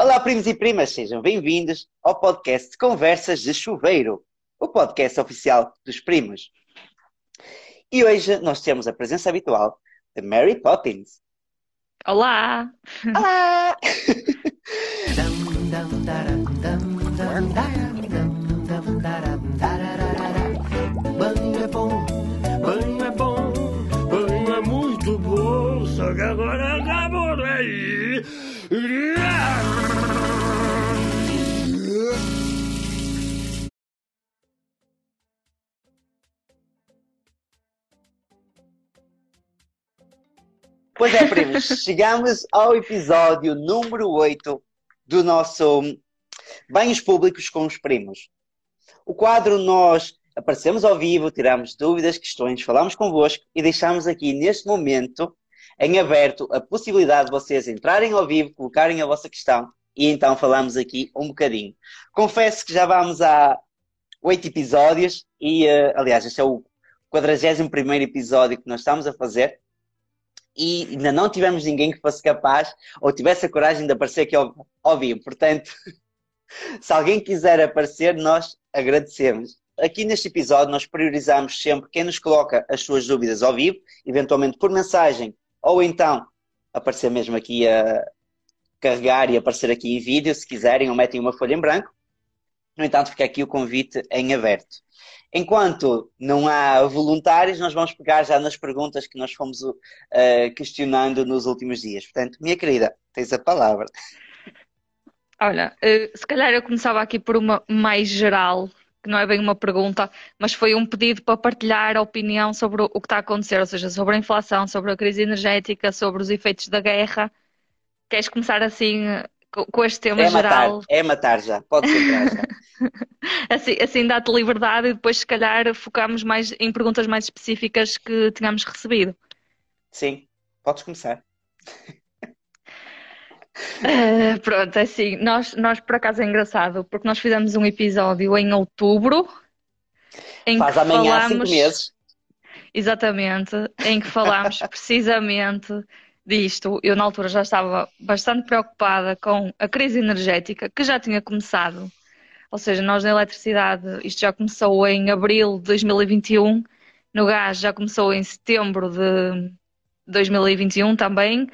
Olá, primos e primas, sejam bem-vindos ao podcast Conversas de Chuveiro, o podcast oficial dos primos. E hoje nós temos a presença habitual de Mary Poppins. Olá! Olá! Banho é bom, banho é bom, banho é muito bom, só que agora Pois é, primos, chegamos ao episódio número 8 do nosso Banhos Públicos com os Primos. O quadro nós aparecemos ao vivo, tiramos dúvidas, questões, falamos convosco e deixamos aqui neste momento em aberto a possibilidade de vocês entrarem ao vivo, colocarem a vossa questão e então falamos aqui um bocadinho. Confesso que já vamos a oito episódios e, uh, aliás, este é o 41 episódio que nós estamos a fazer e ainda não tivemos ninguém que fosse capaz ou tivesse a coragem de aparecer aqui ao, ao vivo. Portanto, se alguém quiser aparecer, nós agradecemos. Aqui neste episódio, nós priorizamos sempre quem nos coloca as suas dúvidas ao vivo, eventualmente por mensagem, ou então aparecer mesmo aqui a carregar e aparecer aqui em vídeo, se quiserem, ou metem uma folha em branco. No entanto, fica aqui o convite em aberto. Enquanto não há voluntários, nós vamos pegar já nas perguntas que nós fomos uh, questionando nos últimos dias. Portanto, minha querida, tens a palavra. Olha, uh, se calhar eu começava aqui por uma mais geral, que não é bem uma pergunta, mas foi um pedido para partilhar a opinião sobre o que está a acontecer, ou seja, sobre a inflação, sobre a crise energética, sobre os efeitos da guerra. Queres começar assim com este tema é geral? Matar, é matar já, pode entrar já. assim assim dá-te liberdade e depois, se calhar, focamos mais em perguntas mais específicas que tínhamos recebido. Sim, podes começar. Uh, pronto, é assim, nós, nós por acaso é engraçado, porque nós fizemos um episódio em outubro em Faz que amanhã falámos, cinco meses. Exatamente, em que falámos precisamente disto. Eu na altura já estava bastante preocupada com a crise energética que já tinha começado. Ou seja, nós na eletricidade, isto já começou em abril de 2021, no gás já começou em setembro de 2021 também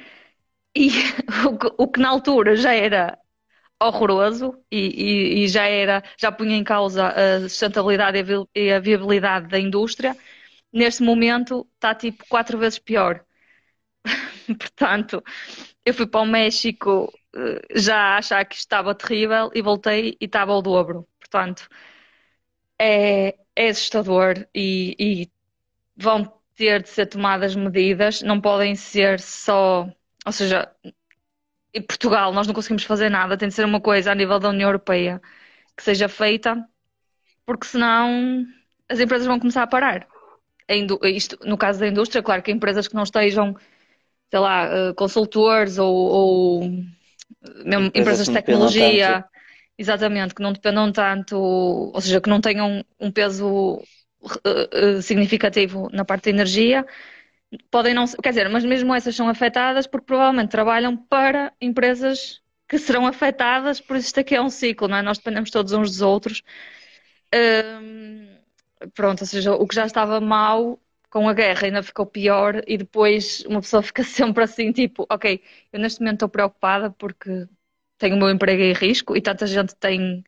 e o que, o que na altura já era horroroso e, e, e, já era, já punha em causa a sustentabilidade e a viabilidade da indústria, neste momento está tipo quatro vezes pior. Portanto, eu fui para o México já a achar que estava terrível e voltei e estava ao dobro. Portanto, é, é assustador e, e vão ter de ser tomadas medidas, não podem ser só ou seja, em Portugal nós não conseguimos fazer nada, tem de ser uma coisa a nível da União Europeia que seja feita, porque senão as empresas vão começar a parar. Isto, no caso da indústria, claro que empresas que não estejam, sei lá, eh, consultores ou, ou mesmo empresas, de tecnologia, exatamente, que não dependam tanto, ou seja, que não tenham um peso eh, eh, significativo na parte da energia, podem não quer dizer, mas mesmo essas são afetadas porque provavelmente trabalham para empresas que serão afetadas, por isso isto aqui é um ciclo, não é? Nós dependemos todos uns dos outros. Hum, pronto, ou seja, o que já estava mal com a guerra ainda ficou pior e depois uma pessoa fica sempre assim, tipo, ok, eu neste momento estou preocupada porque tenho o meu emprego em risco e tanta gente tem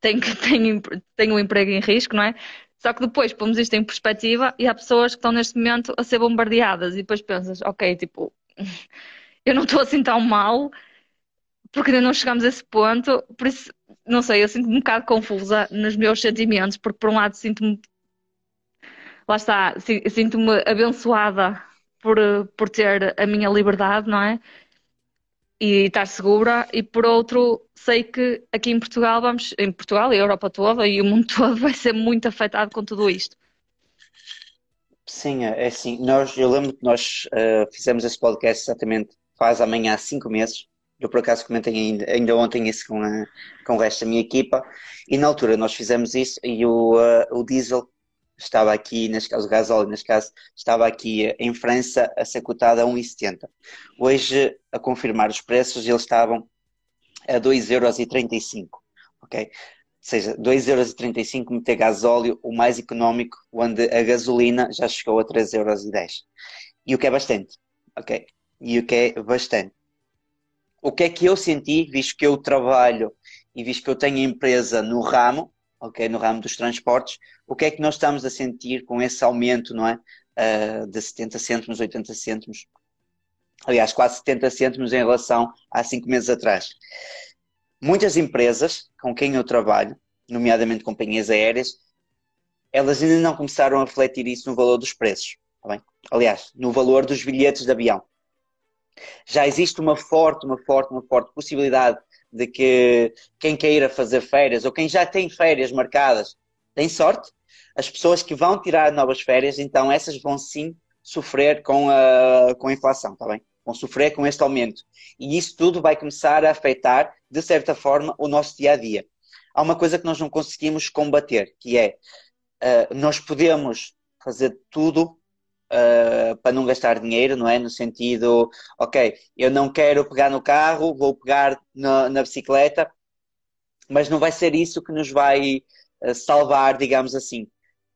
tem, tem, tem o emprego em risco, não é? Só que depois pomos isto em perspectiva e há pessoas que estão neste momento a ser bombardeadas e depois pensas, ok, tipo, eu não estou assim tão mal porque ainda não chegamos a esse ponto, por isso, não sei, eu sinto-me um bocado confusa nos meus sentimentos, porque por um lado sinto-me, lá está, sinto-me abençoada por, por ter a minha liberdade, não é? e estar segura, e por outro, sei que aqui em Portugal vamos, em Portugal e a Europa toda e o mundo todo vai ser muito afetado com tudo isto. Sim, é assim, nós, eu lembro que nós uh, fizemos esse podcast exatamente faz amanhã cinco meses, eu por acaso comentei ainda, ainda ontem isso com, a, com o resto da minha equipa, e na altura nós fizemos isso e o, uh, o diesel estava aqui, neste caso o gasóleo, neste caso, estava aqui em França a ser cotado a 1,70. Hoje, a confirmar os preços, eles estavam a 2,35€, ok? Ou seja, 2,35€ meter gasóleo, o mais económico, onde a gasolina já chegou a 3,10€. E o que é bastante, ok? E o que é bastante. O que é que eu senti, visto que eu trabalho e visto que eu tenho empresa no ramo, ok, no ramo dos transportes, o que é que nós estamos a sentir com esse aumento, não é? Uh, de 70 cêntimos, 80 cêntimos, aliás, quase 70 cêntimos em relação a cinco meses atrás. Muitas empresas com quem eu trabalho, nomeadamente companhias aéreas, elas ainda não começaram a refletir isso no valor dos preços. Tá bem? Aliás, no valor dos bilhetes de avião. Já existe uma forte, uma forte, uma forte possibilidade de que quem queira fazer férias ou quem já tem férias marcadas tem sorte. As pessoas que vão tirar novas férias, então essas vão sim sofrer com a, com a inflação, tá bem? Vão sofrer com este aumento. E isso tudo vai começar a afetar, de certa forma, o nosso dia a dia. Há uma coisa que nós não conseguimos combater, que é uh, nós podemos fazer tudo uh, para não gastar dinheiro, não é? No sentido, ok, eu não quero pegar no carro, vou pegar na, na bicicleta, mas não vai ser isso que nos vai uh, salvar, digamos assim.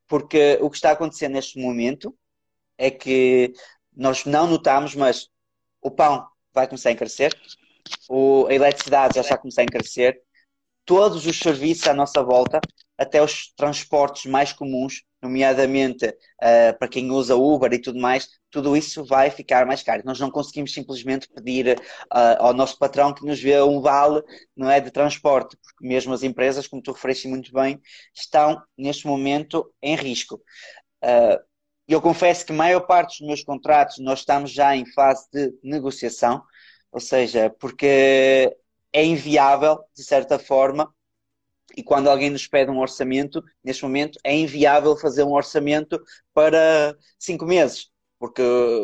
Porque o que está acontecendo neste momento é que nós não notamos, mas o pão vai começar a encarecer, o, a eletricidade já está a começar a encarecer, todos os serviços à nossa volta, até os transportes mais comuns, nomeadamente uh, para quem usa Uber e tudo mais, tudo isso vai ficar mais caro. Nós não conseguimos simplesmente pedir uh, ao nosso patrão que nos dê um vale não é, de transporte, porque mesmo as empresas, como tu referiste muito bem, estão neste momento em risco. Uh, eu confesso que a maior parte dos meus contratos nós estamos já em fase de negociação, ou seja, porque é inviável, de certa forma, e quando alguém nos pede um orçamento, neste momento é inviável fazer um orçamento para cinco meses, porque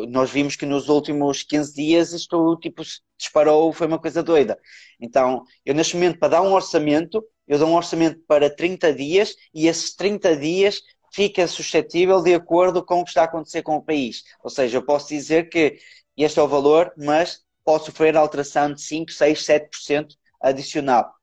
nós vimos que nos últimos 15 dias isto tipo, disparou, foi uma coisa doida. Então, eu neste momento, para dar um orçamento, eu dou um orçamento para 30 dias e esses 30 dias fica suscetível de acordo com o que está a acontecer com o país. Ou seja, eu posso dizer que este é o valor, mas pode sofrer alteração de 5, 6, 7% adicional.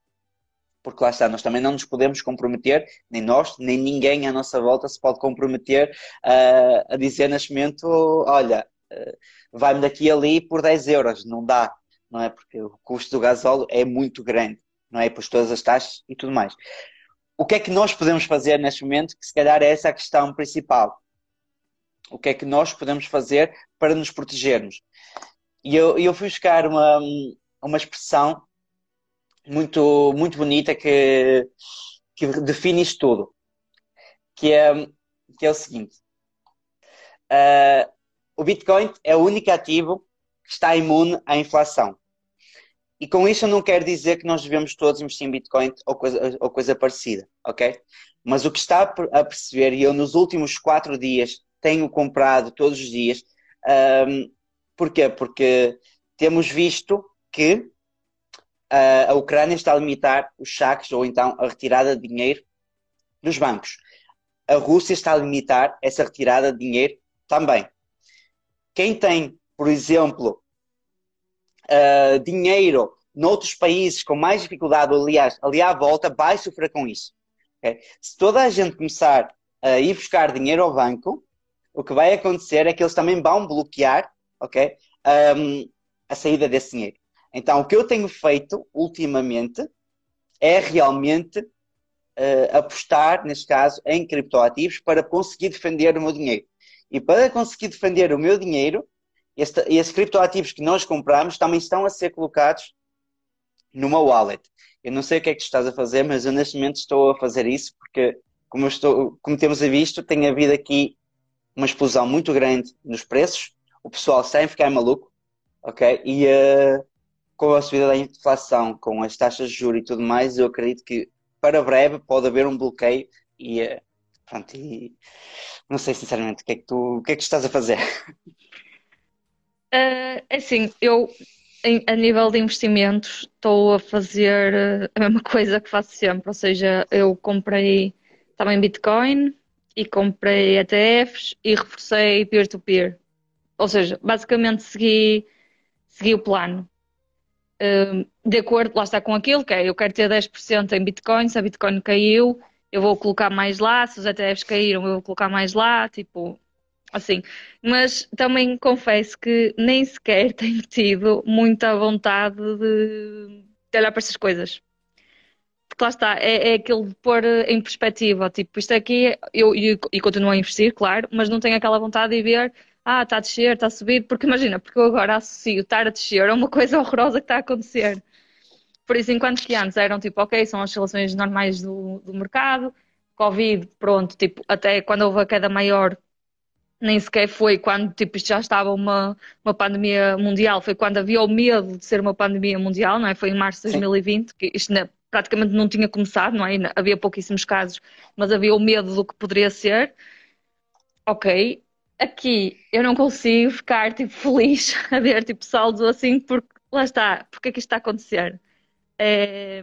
Porque lá está, nós também não nos podemos comprometer, nem nós, nem ninguém à nossa volta se pode comprometer uh, a dizer neste momento: olha, uh, vai-me daqui ali por 10 euros. Não dá, não é? Porque o custo do gasóleo é muito grande, não é? Por todas as taxas e tudo mais. O que é que nós podemos fazer neste momento? Que se calhar é essa a questão principal. O que é que nós podemos fazer para nos protegermos? E eu, eu fui buscar uma, uma expressão muito, muito bonita que, que define isto tudo, que é, que é o seguinte. Uh, o Bitcoin é o único ativo que está imune à inflação. E com isso eu não quero dizer que nós devemos todos investir em Bitcoin ou coisa, ou coisa parecida, ok? Mas o que está a perceber, e eu nos últimos quatro dias tenho comprado todos os dias, um, Porquê? Porque temos visto que a Ucrânia está a limitar os saques ou então a retirada de dinheiro dos bancos. A Rússia está a limitar essa retirada de dinheiro também. Quem tem, por exemplo, uh, dinheiro noutros países com mais dificuldade, aliás, ali à volta, vai sofrer com isso. Okay? Se toda a gente começar a ir buscar dinheiro ao banco, o que vai acontecer é que eles também vão bloquear ok? Um, a saída desse dinheiro. Então, o que eu tenho feito ultimamente é realmente uh, apostar, neste caso, em criptoativos para conseguir defender o meu dinheiro. E para conseguir defender o meu dinheiro, este, esses criptoativos que nós compramos também estão a ser colocados numa wallet. Eu não sei o que é que tu estás a fazer, mas eu neste momento estou a fazer isso porque, como, estou, como temos visto, tem havido aqui uma explosão muito grande nos preços o pessoal sem ficar maluco, ok? E uh, com a subida da inflação, com as taxas de juros e tudo mais, eu acredito que para breve pode haver um bloqueio e, uh, pronto, e não sei sinceramente o que é que tu, o que é que estás a fazer. Uh, assim, eu em, a nível de investimentos estou a fazer a mesma coisa que faço sempre, ou seja, eu comprei também Bitcoin e comprei ETFs e reforcei peer-to-peer. -peer. Ou seja, basicamente segui, segui o plano. De acordo, lá está com aquilo, que é eu quero ter 10% em Bitcoin, se a Bitcoin caiu, eu vou colocar mais lá, se os ETFs caíram, eu vou colocar mais lá, tipo, assim. Mas também confesso que nem sequer tenho tido muita vontade de, de olhar para essas coisas. Porque lá está, é, é aquilo de pôr em perspectiva, tipo, isto aqui, eu, e continuo a investir, claro, mas não tenho aquela vontade de ver ah, está a descer, está a subir, porque imagina, porque eu agora associo estar a descer a uma coisa horrorosa que está a acontecer. Por isso, enquanto que antes eram tipo, ok, são as oscilações normais do, do mercado, Covid, pronto, tipo, até quando houve a queda maior, nem sequer foi quando tipo, isto já estava uma, uma pandemia mundial, foi quando havia o medo de ser uma pandemia mundial, não é? Foi em março de 2020, que isto praticamente não tinha começado, não é? Havia pouquíssimos casos, mas havia o medo do que poderia ser. Ok, aqui eu não consigo ficar tipo feliz a ver tipo saldos assim porque lá está, porque é que isto está a acontecer? É,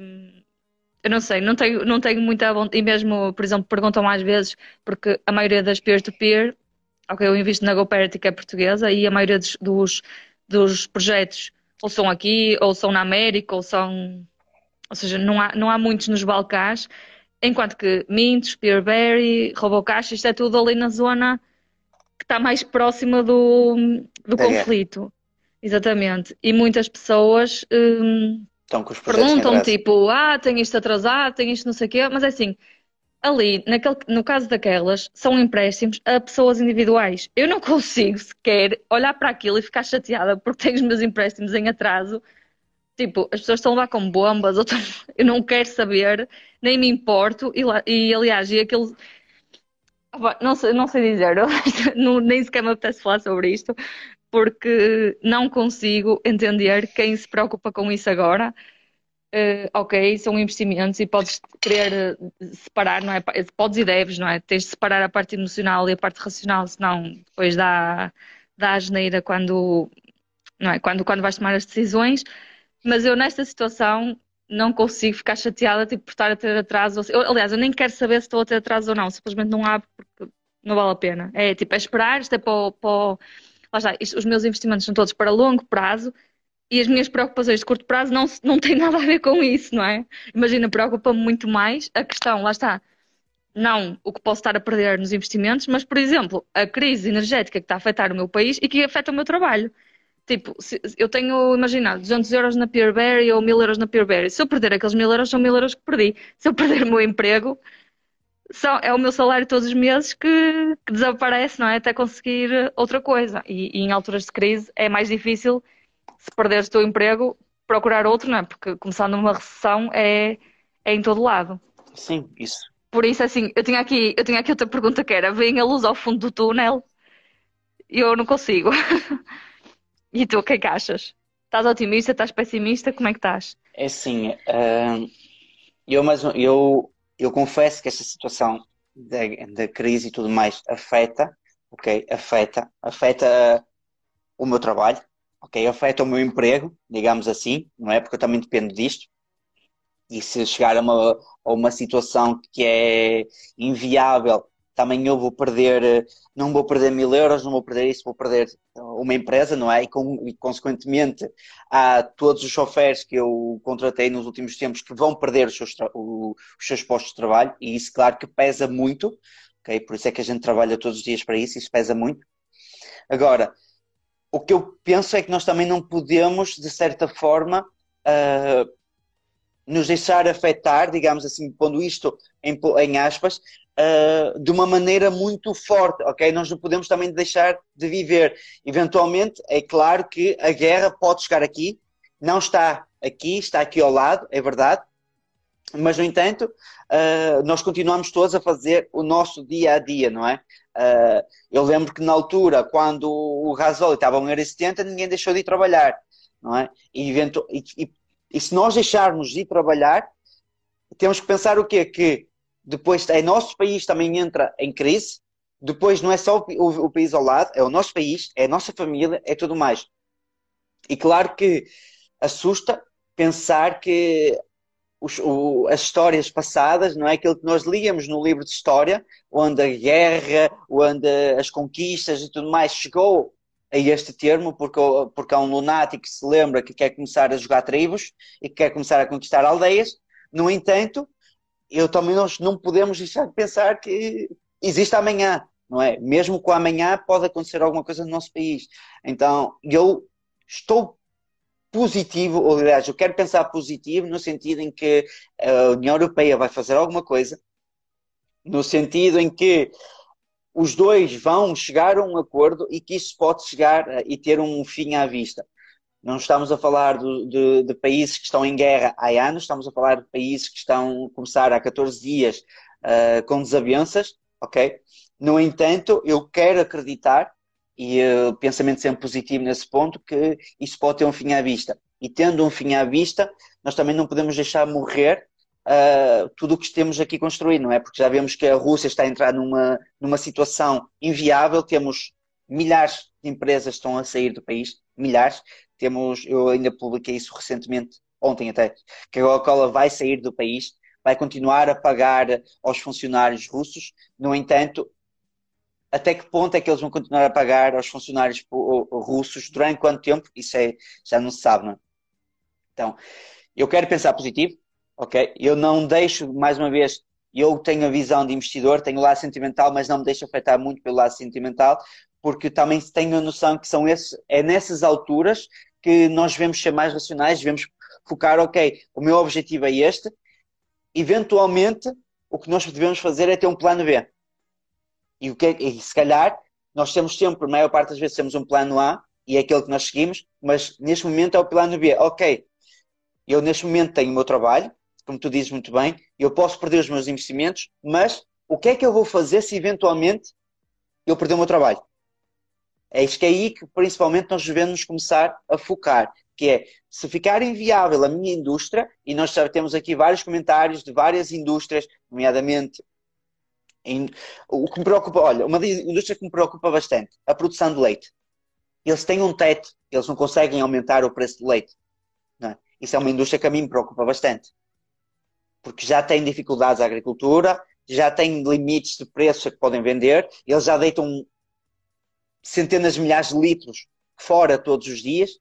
eu não sei, não tenho, não tenho muita vontade, e mesmo, por exemplo, perguntam mais vezes, porque a maioria das peer-to-peer, ok, eu invisto na GoParity que é portuguesa, e a maioria dos, dos, dos projetos ou são aqui, ou são na América, ou são, ou seja, não há, não há muitos nos Balcãs, enquanto que Mint, Peerberry, Robocash, isto é tudo ali na zona que está mais próxima do, do conflito. Guerra. Exatamente. E muitas pessoas hum, perguntam tipo, ah, tem isto atrasado, tem isto não sei o quê, mas é assim, ali, naquele, no caso daquelas, são empréstimos a pessoas individuais. Eu não consigo sequer olhar para aquilo e ficar chateada porque tenho os meus empréstimos em atraso. Tipo, as pessoas estão lá com bombas, eu não quero saber, nem me importo, e, lá, e aliás, e aquilo não sei, não sei dizer, não, nem sequer me apetece falar sobre isto, porque não consigo entender quem se preocupa com isso agora. Uh, ok, são investimentos e podes querer eh, separar, não é? Podes e deves, não é? Tens de separar a parte emocional e a parte racional, senão depois dá, dá a geneira quando, não é? quando, quando vais tomar as decisões. Mas eu, nesta situação, não consigo ficar chateada tipo, por estar a ter atraso. Eu, aliás, eu nem quero saber se estou a ter atraso ou não, simplesmente não abro porque não vale a pena. É tipo, é esperar, isto é para. Para lá está, isto, os meus investimentos são todos para longo prazo e as minhas preocupações de curto prazo não, não têm nada a ver com isso, não é? Imagina, preocupa-me muito mais a questão, lá está, não o que posso estar a perder nos investimentos, mas, por exemplo, a crise energética que está a afetar o meu país e que afeta o meu trabalho. Tipo, se, eu tenho, imagina, 200 euros na Peerberry ou 1000 euros na Peerberry. Se eu perder aqueles 1000 euros, são 1000 euros que perdi. Se eu perder o meu emprego, são, é o meu salário todos os meses que, que desaparece, não é? Até conseguir outra coisa. E, e, em alturas de crise é mais difícil, se perderes o teu emprego, procurar outro, não é? Porque começando uma recessão é, é em todo lado. Sim, isso. Por isso, assim, eu tinha aqui, eu tinha aqui outra pergunta que era: vem a luz ao fundo do túnel? E eu não consigo. E tu, o que é que achas? Estás otimista? Estás pessimista? Como é que estás? É assim, uh, eu, mas, eu, eu confesso que esta situação da, da crise e tudo mais afeta, ok? Afeta, afeta o meu trabalho, ok? Afeta o meu emprego, digamos assim, não é? Porque eu também dependo disto. E se chegar a uma, a uma situação que é inviável também eu vou perder, eh, não vou perder mil euros, não vou perder isso, vou perder uma empresa, não é? E, com, e consequentemente há todos os choferes que eu contratei nos últimos tempos que vão perder os seus, os seus postos de trabalho e isso claro que pesa muito, ok? Por isso é que a gente trabalha todos os dias para isso, isso pesa muito. Agora, o que eu penso é que nós também não podemos, de certa forma, uh, nos deixar afetar, digamos assim, pondo isto em, em aspas, uh, de uma maneira muito forte, ok? Nós não podemos também deixar de viver. Eventualmente, é claro que a guerra pode chegar aqui, não está aqui, está aqui ao lado, é verdade, mas, no entanto, uh, nós continuamos todos a fazer o nosso dia a dia, não é? Uh, eu lembro que na altura, quando o gasóleo estava a 1,70€, ninguém deixou de ir trabalhar, não é? E, e, e, e, se nós deixarmos de ir trabalhar, temos que pensar o quê? Que depois é nosso país também entra em crise, depois não é só o, o, país ao lado, é o nosso país, é a nossa família, é tudo mais. E claro que assusta pensar que os, o, as histórias passadas, não é aquilo que nós líamos no livro de história, onde a guerra, onde as conquistas e tudo mais chegou a este termo, porque, porque há um lunático que se lembra que quer começar a jogar tribos e que quer começar a conquistar aldeias. No entanto, eu também nós não podemos deixar de pensar que existe amanhã, não é? Mesmo com amanhã pode acontecer alguma coisa no nosso país. Então, eu estou positivo, ou aliás, eu quero pensar positivo no sentido em que a União Europeia vai fazer alguma coisa, no sentido em que os dois vão chegar a um acordo e que isso pode chegar eh, e ter um fim à vista. Não estamos a falar de, de, de, países que estão em guerra há anos, estamos a falar de países que estão a começar há 14 dias uh, com desavenças, ok? No entanto, eu quero acreditar, e uh, pensamento sempre positivo nesse ponto, que isso pode ter um fim à vista. E tendo um fim à vista, nós também não podemos deixar morrer uh, tudo o que temos aqui construído, não é? Porque já vemos que a Rússia está a entrar numa, numa situação inviável, temos milhares de empresas que estão a sair do país, milhares. Temos, eu ainda publiquei isso recentemente, ontem até, que a Coca-Cola vai sair do país, vai continuar a pagar aos funcionários russos, no entanto, até que ponto é que eles vão continuar a pagar aos funcionários russos, durante quanto tempo, isso é, já não se sabe, não é? Então, eu quero pensar positivo, ok? Eu não deixo, mais uma vez, eu tenho a visão de investidor, tenho o lado sentimental, mas não me deixo afetar muito pelo lado sentimental, porque também tenho a noção que são esses, é nessas alturas que nós devemos ser mais racionais, devemos focar, ok, o meu objetivo é este, eventualmente o que nós devemos fazer é ter um plano B. E, o que é, e se calhar nós temos sempre, a maior parte das vezes temos um plano A e é aquele que nós seguimos, mas neste momento é o plano B. Ok, eu neste momento tenho o meu trabalho, como tu dizes muito bem, eu posso perder os meus investimentos, mas o que é que eu vou fazer se eventualmente eu perder o meu trabalho? É isto que é aí que principalmente nós devemos começar a focar, que é se ficar inviável a minha indústria, e nós já temos aqui vários comentários de várias indústrias, nomeadamente em, o que me preocupa, olha, uma indústria que me preocupa bastante, a produção de leite. Eles têm um teto, eles não conseguem aumentar o preço do leite. É? Isso é uma indústria que a mim me preocupa bastante porque já têm dificuldades a agricultura, já têm limites de preços que podem vender, eles já deitam centenas de milhares de litros fora todos os dias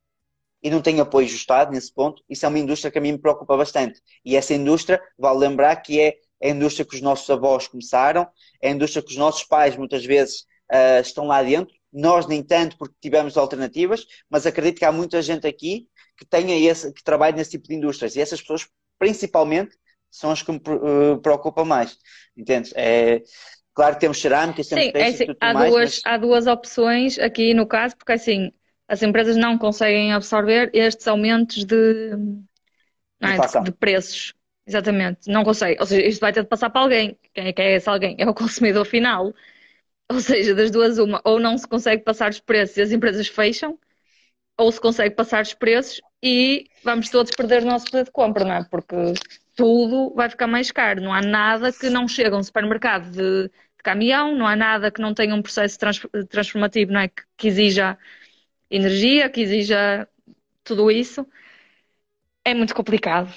e não têm apoio do Estado nesse ponto. Isso é uma indústria que a mim me preocupa bastante. E essa indústria, vale lembrar que é a indústria que os nossos avós começaram, é a indústria que os nossos pais muitas vezes uh, estão lá dentro. Nós nem tanto porque tivemos alternativas, mas acredito que há muita gente aqui que tenha esse, que trabalhe nesse tipo de indústrias. E essas pessoas, principalmente, são as que me uh, preocupam mais. Entendes? É, claro que temos cerâmica, temos Sim, peixe é, assim, há, mais, duas, mas... há duas opções aqui no caso, porque assim, as empresas não conseguem absorver estes aumentos de, é, de, de, preços. Exatamente, não consegue. Ou seja, isto vai ter de passar para alguém. Quem é que é esse alguém? É o consumidor final. Ou seja, das duas, uma, ou não se consegue passar os preços e as empresas fecham, ou se consegue passar os preços e vamos todos perder o nosso poder de compra, não é? Porque tudo vai ficar mais caro. Não há nada que não chegue a um supermercado de, de caminhão, não há nada que não tenha um processo trans, transformativo, não é? Que, que exija energia, que exija tudo isso. É muito complicado.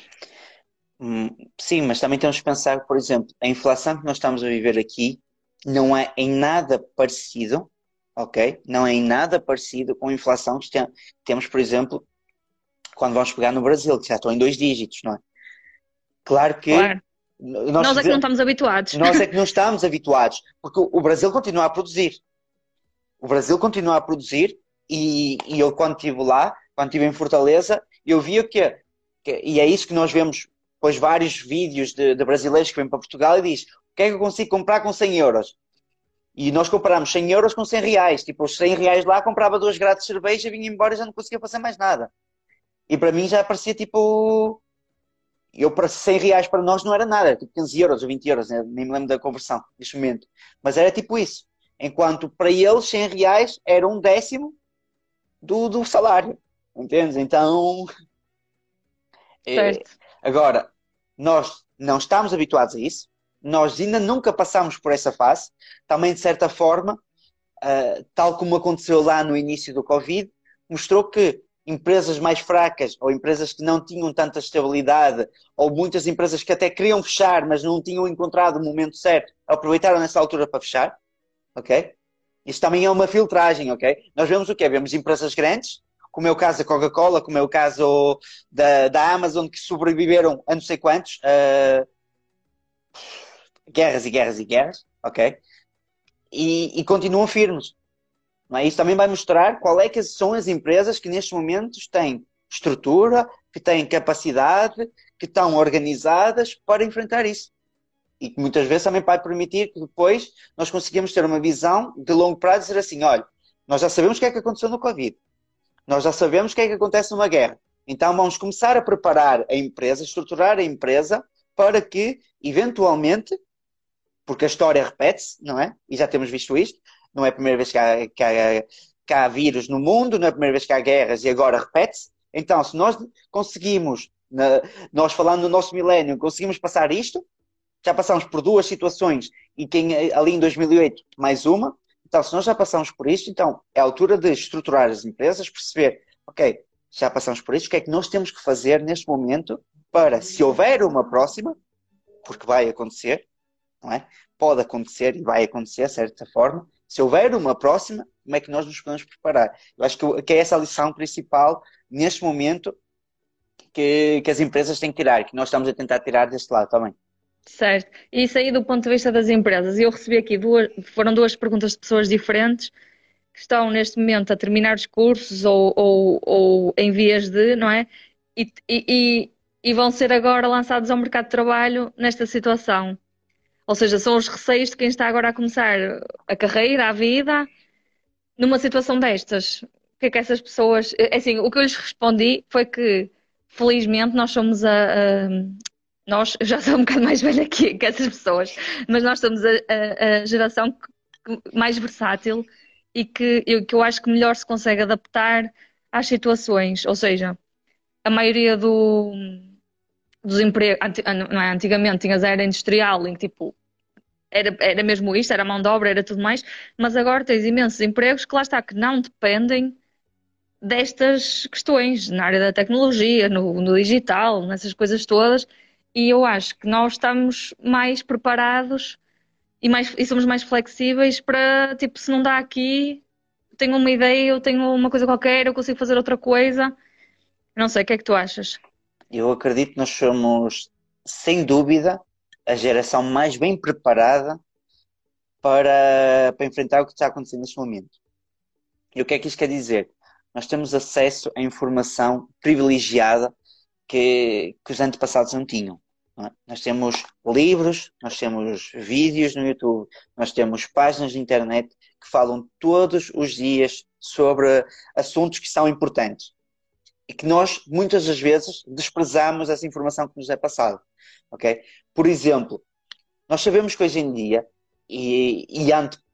Hum, sim, mas também temos que pensar, por exemplo, a inflação que nós estamos a viver aqui não é em nada parecido, ok? Não é em nada parecido com a inflação que temos, por exemplo, quando vamos pegar no Brasil, que já estão em dois dígitos, não é? Claro que. Claro. Nós, nós, é que não estamos habituados. Nós é que não estamos habituados, porque o Brasil continua a produzir. O Brasil continua a produzir e, e eu quando estive lá, quando estive em Fortaleza, eu via que, que, e é isso que nós vemos, pois vários vídeos de, de brasileiros que vêm para Portugal e diz o que é que eu consigo comprar com 100 euros? E nós compramos 100 euros com 100 reais. Tipo, os 100 reais lá, comprava duas grades de cerveja, vinha embora e já não conseguia fazer mais nada. E para mim já parecia tipo eu para 100 reais para nós não era nada, era tipo 15 euros ou 20 euros, né? nem me lembro da conversão neste momento. Mas era tipo isso. Enquanto para eles 100 reais era um décimo do, do salário. Entendes? Então. É, agora, nós não estamos habituados a isso. Nós ainda nunca passamos por essa fase. Também, de certa forma, uh, tal como aconteceu lá no início do Covid, mostrou que empresas mais fracas ou empresas que não tinham tanta estabilidade ou muitas empresas que até queriam fechar mas não tinham encontrado o momento certo aproveitaram nessa altura para fechar ok Isso também é uma filtragem, ok? Nós vemos o quê? Vemos empresas grandes, como é o caso da Coca-Cola, como é o caso da, da Amazon, que sobreviveram a não sei quantos. Uh, guerras e guerras e guerras, ok? E, e continuam firmes. É? Isso também vai mostrar qual é que são as empresas que nestes momentos têm estrutura, que têm capacidade, que estão organizadas para enfrentar isso. E que muitas vezes também vai permitir que depois nós conseguimos ter uma visão de longo prazo e dizer assim, olha, nós já sabemos o que é que aconteceu no Covid. Nós já sabemos o que é que acontece numa guerra. Então vamos começar a preparar a empresa, estruturar a empresa para que, eventualmente, porque a história repete-se, não é? E já temos visto isto, não é a primeira vez que há, que há, que há vírus no mundo, não é a primeira vez que há guerras e agora repete-se. Então, se nós conseguimos, nós falando no nosso milénio, conseguimos passar isto, já passamos por duas situações e quem, ali em 2008 mais uma, então se nós já passamos por isto, então é a altura de estruturar as empresas, perceber, ok, já passamos por isto, o que é que nós temos que fazer neste momento para, se houver uma próxima, porque vai acontecer, não é? Pode acontecer e vai acontecer, de certa forma, se houver uma próxima, como é que nós nos podemos preparar? Eu acho que, que é essa a lição principal neste momento que, que as empresas têm que tirar, que nós estamos a tentar tirar deste lado também. Certo. E isso aí do ponto de vista das empresas, eu recebi aqui duas, foram duas perguntas de pessoas diferentes que estão neste momento a terminar os cursos ou, ou, ou em vias de, não é? E, e, e vão ser agora lançados ao mercado de trabalho nesta situação. Ou seja, são os receios de quem está agora a começar a carreira, a vida, numa situação destas. O que é que essas pessoas. É assim, o que eu lhes respondi foi que, felizmente, nós somos a. a nós, já sou um bocado mais velha que, que essas pessoas, mas nós somos a, a, a geração mais versátil e que eu, que eu acho que melhor se consegue adaptar às situações. Ou seja, a maioria do dos empregos, ah, não é? Antigamente tinhas a era industrial em que tipo era, era mesmo isto, era mão de obra, era tudo mais, mas agora tens imensos empregos que lá está, que não dependem destas questões na área da tecnologia, no, no digital, nessas coisas todas, e eu acho que nós estamos mais preparados e, mais, e somos mais flexíveis para, tipo, se não dá aqui, tenho uma ideia, eu tenho uma coisa qualquer, eu consigo fazer outra coisa. Não sei, o que é que tu achas? Eu acredito que nós somos, sem dúvida, a geração mais bem preparada para, para enfrentar o que está acontecendo neste momento. E o que é que isto quer dizer? Nós temos acesso a informação privilegiada que, que os antepassados não tinham. É? Nós temos livros, nós temos vídeos no YouTube, nós temos páginas de internet que falam todos os dias sobre assuntos que são importantes e que nós muitas das vezes desprezamos essa informação que nos é passada. ok? Por exemplo, nós sabemos que hoje em dia, e, e,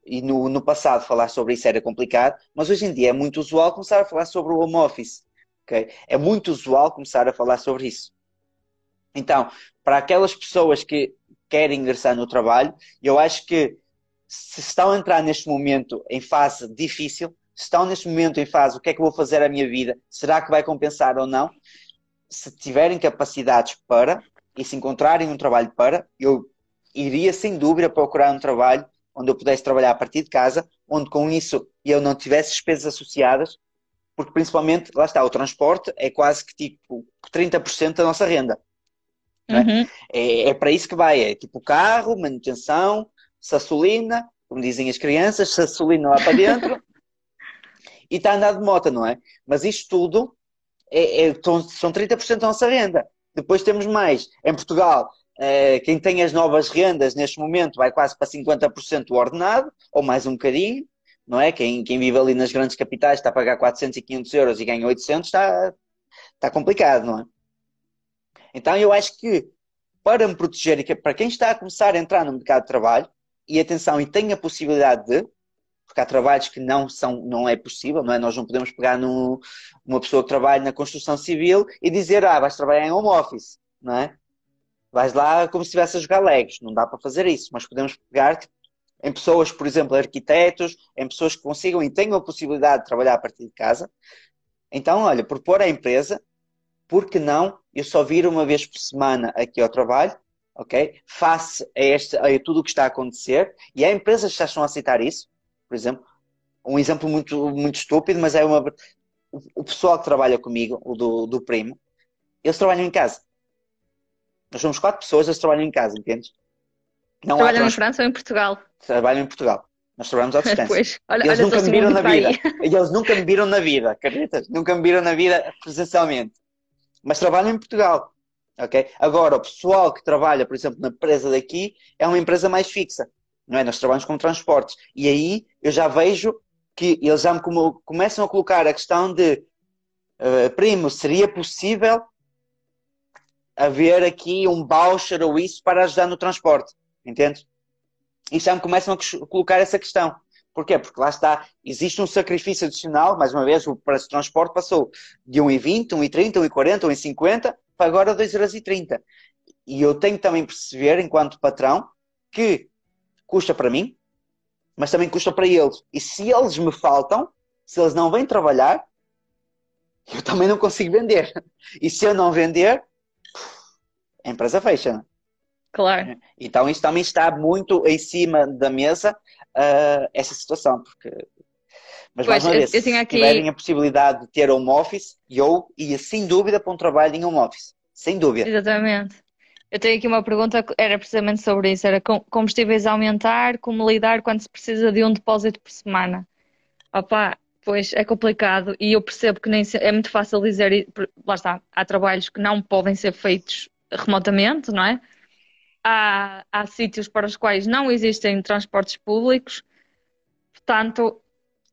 e no, no, passado falar sobre isso era complicado, mas hoje em dia é muito usual começar a falar sobre o home office. ok? É muito usual começar a falar sobre isso. Então, para aquelas pessoas que querem ingressar no trabalho, eu acho que se estão a entrar neste momento em fase difícil, estão neste momento em fase, o que é que vou fazer à minha vida? Será que vai compensar ou não? Se tiverem capacidades para e se encontrarem um trabalho para, eu iria sem dúvida procurar um trabalho onde eu pudesse trabalhar a partir de casa, onde com isso eu não tivesse despesas associadas, porque principalmente, lá está, o transporte é quase que tipo 30% da nossa renda. É? Uhum. É, é, para isso que vai, é tipo carro, manutenção, sassolina, como dizem as crianças, sassolina lá para dentro, e está a andar de moto, não é? Mas isto tudo é, é, são 30% da nossa renda. Depois temos mais. Em Portugal, eh, quem tem as novas rendas neste momento vai quase para 50% do ordenado, ou mais um bocadinho, não é? Quem, quem vive ali nas grandes capitais está a pagar 400 e 500 euros e ganha 800, está, está complicado, não é? Então eu acho que para me proteger e para quem está a começar a entrar no mercado de trabalho, e atenção, e tem a possibilidade de, porque há trabalhos que não são, não é possível, não é? Nós não podemos pegar numa pessoa que trabalha na construção civil e dizer, ah, vais trabalhar em home office, não é? Vais lá como se estivesse a jogar legos, não dá para fazer isso, mas podemos pegar tipo, em pessoas, por exemplo, arquitetos, em pessoas que consigam e tenham a possibilidade de trabalhar a partir de casa. Então, olha, propor à empresa, por que não eu só vir uma vez por semana aqui ao trabalho, ok? Face a, este, a tudo o que está a acontecer, e há empresas já estão a aceitar isso, por exemplo, um exemplo muito, muito estúpido, mas é uma. O pessoal que trabalha comigo, o do, do primo, eles trabalham em casa. Nós somos quatro pessoas, eles trabalham em casa, entendes? Não trabalham trans... em França ou em Portugal? Trabalham em Portugal. Nós trabalhamos à distância. Pois, olha, eles olha, nunca me viram na vida. E eles nunca me viram na vida, acreditas? Nunca me viram na vida presencialmente. Mas trabalham em Portugal. ok? Agora, o pessoal que trabalha, por exemplo, na empresa daqui, é uma empresa mais fixa. Não é? Nós trabalhamos com transportes. E aí eu já vejo que eles já me começam a colocar a questão de uh, primo, seria possível haver aqui um voucher ou isso para ajudar no transporte, entende? E já me começam a colocar essa questão. Porquê? Porque lá está, existe um sacrifício adicional, mais uma vez, o preço de transporte passou de 1,20, 1,30, 1,40, 1,50 para agora 2,30€. E eu tenho também perceber, enquanto patrão, que custa para mim, mas também custa para eles. E se eles me faltam, se eles não vêm trabalhar, eu também não consigo vender. E se eu não vender, a empresa fecha. Claro. Então isso também está muito em cima da mesa, uh, essa situação, porque mas pois, mais uma vez, eu, eu se aqui... tiverem a possibilidade de ter home office, eu ia sem dúvida para um trabalho em home office. Sem dúvida. Exatamente. Eu tenho aqui uma pergunta, era precisamente sobre isso, era combustíveis a aumentar, como lidar quando se precisa de um depósito por semana? Opa, pois é complicado e eu percebo que nem é muito fácil dizer, lá está, há trabalhos que não podem ser feitos remotamente, não é? Há, há sítios para os quais não existem transportes públicos, portanto,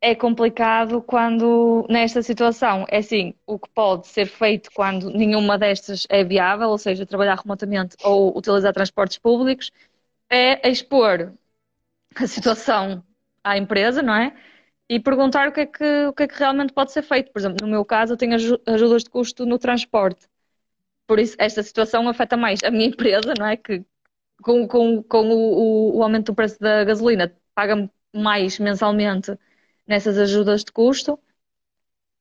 é complicado quando nesta situação. É assim, o que pode ser feito quando nenhuma destas é viável, ou seja, trabalhar remotamente ou utilizar transportes públicos, é expor a situação à empresa, não é? E perguntar o que é que, o que, é que realmente pode ser feito. Por exemplo, no meu caso, eu tenho ajudas de custo no transporte. Por isso, esta situação afeta mais a minha empresa, não é? Que com, com, com o, o aumento do preço da gasolina paga-me mais mensalmente nessas ajudas de custo.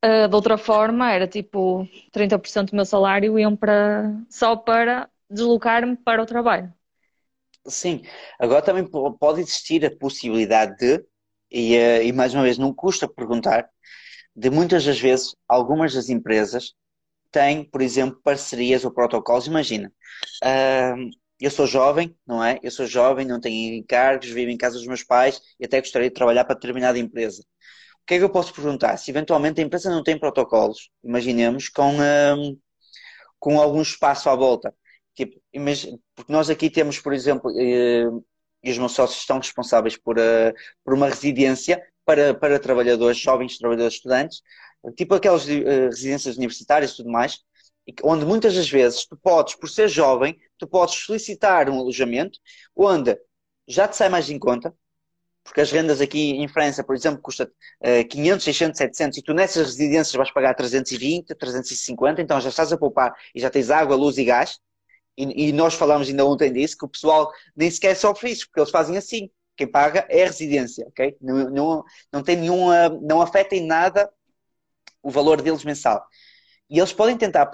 Uh, de outra forma, era tipo 30% do meu salário iam para, só para deslocar-me para o trabalho. Sim, agora também pode existir a possibilidade de, e, uh, e mais uma vez não custa perguntar, de muitas das vezes algumas das empresas têm, por exemplo, parcerias ou protocolos. Imagina, uh, eu sou jovem, não é? Eu sou jovem, não tenho encargos, vivo em casa dos meus pais e até gostaria de trabalhar para determinada empresa que é que eu posso perguntar? Se eventualmente a empresa não tem protocolos, imaginemos, com, um, com algum espaço à volta. Tipo, porque nós aqui temos, por exemplo, uh, e os meus sócios estão responsáveis por, uh, por uma residência para, para trabalhadores, jovens trabalhadores estudantes, tipo aquelas uh, residências universitárias e tudo mais, onde muitas das vezes tu podes, por ser jovem, tu podes solicitar um alojamento onde já te sai mais em conta, porque as rendas aqui em França, por exemplo, custa uh, 500, 600, 700 e tu nessas residências vais pagar 320, 350, então já estás a poupar e já tens água, luz e gás. E, e nós falamos ainda ontem disso, que o pessoal nem sequer sofre isso, porque eles fazem assim. Quem paga é a residência, ok? Não, não, não tem nenhuma, não afeta em nada o valor deles mensal. E eles podem tentar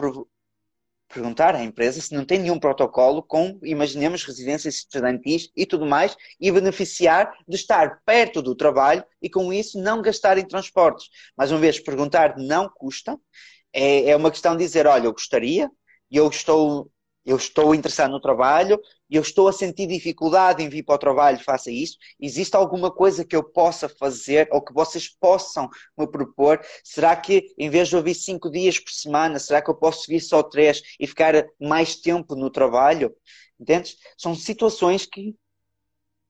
perguntar à empresa se não tem nenhum protocolo com, imaginemos, residências estudantis e tudo mais, e beneficiar de estar perto do trabalho e com isso não gastar em transportes. Mais uma vez, perguntar não custa, é, é uma questão de dizer, olha, eu gostaria, eu estou eu estou interessado no trabalho, eu estou a sentir dificuldade em vir para o trabalho, faça isso. Existe alguma coisa que eu possa fazer ou que vocês possam me propor? Será que em vez de eu vir cinco dias por semana, será que eu posso vir só três e ficar mais tempo no trabalho? Entendes? São situações que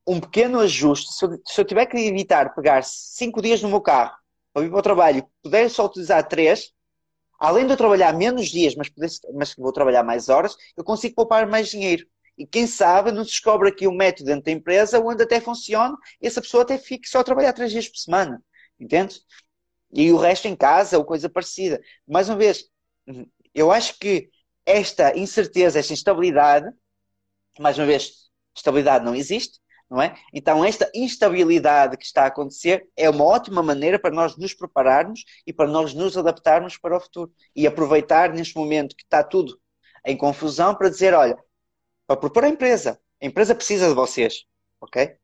um pequeno ajuste, se eu, se eu tiver que evitar pegar cinco dias no meu carro para vir para o trabalho, puder só utilizar três, além de eu trabalhar menos dias, mas, mas vou trabalhar mais horas, eu consigo poupar mais dinheiro. E quem sabe não descobre aqui um método dentro da empresa onde até funciona e essa pessoa até fica só a trabalhar três dias por semana. Entende? E o resto em casa ou coisa parecida. Mais uma vez, eu acho que esta incerteza, esta instabilidade, mais uma vez, estabilidade não existe, não é? Então, esta instabilidade que está a acontecer é uma ótima maneira para nós nos prepararmos e para nós nos adaptarmos para o futuro e aproveitar neste momento que está tudo em confusão para dizer, olha, para propor a empresa, a empresa precisa de vocês, ok?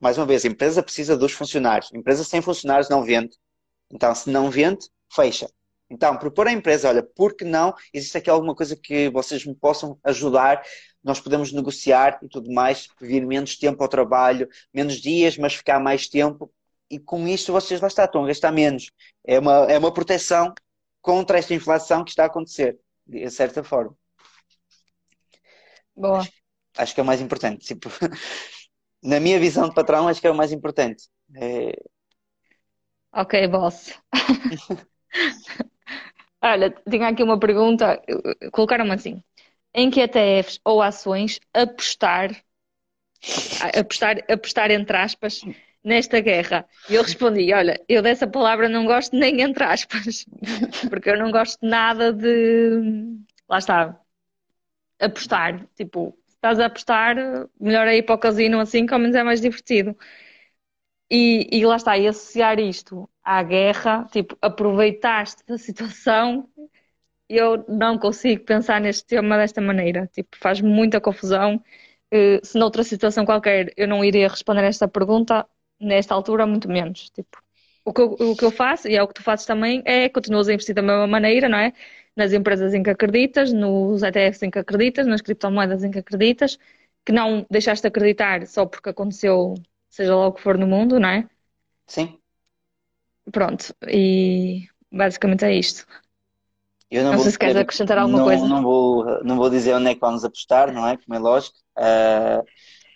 mais uma vez, a empresa precisa dos funcionários. A empresa sem funcionários não vende. Então, se não vende, fecha. Então, propor à empresa, olha, por que não? Existe aqui alguma coisa que vocês me possam ajudar? Nós podemos negociar e tudo mais, vir menos tempo ao trabalho, menos dias, mas ficar mais tempo. E com isto vocês lá está, estão a gastar menos. É uma, é uma proteção contra esta inflação que está a acontecer, de certa forma. Boa. Acho, acho que é o mais importante. Tipo, na minha visão de patrão, acho que é o mais importante. É... Ok, boss. Olha, tinha aqui uma pergunta, colocaram-me assim. Em que ETFs ou ações apostar, apostar, apostar entre aspas, nesta guerra? E eu respondi, olha, eu dessa palavra não gosto nem entre aspas, porque eu não gosto nada de, lá está, apostar. Tipo, estás a apostar, melhor é ir para o casino assim, que ao menos é mais divertido. E, e lá está, e associar isto à guerra, tipo, aproveitaste da situação, eu não consigo pensar neste tema desta maneira. Tipo, faz muita confusão. Uh, se noutra situação qualquer eu não iria responder esta pergunta, nesta altura, muito menos. Tipo, o que, eu, o que eu faço, e é o que tu fazes também, é continuas a investir da mesma maneira, não é? Nas empresas em que acreditas, nos ETFs em que acreditas, nas criptomoedas em que acreditas, que não deixaste de acreditar só porque aconteceu, seja lá o que for no mundo, não é? Sim. Pronto, e basicamente é isto. Eu não, não vou se queres acrescentar alguma não, coisa. Não vou, não vou dizer onde é que vamos apostar, não é? Como é lógico. Ah,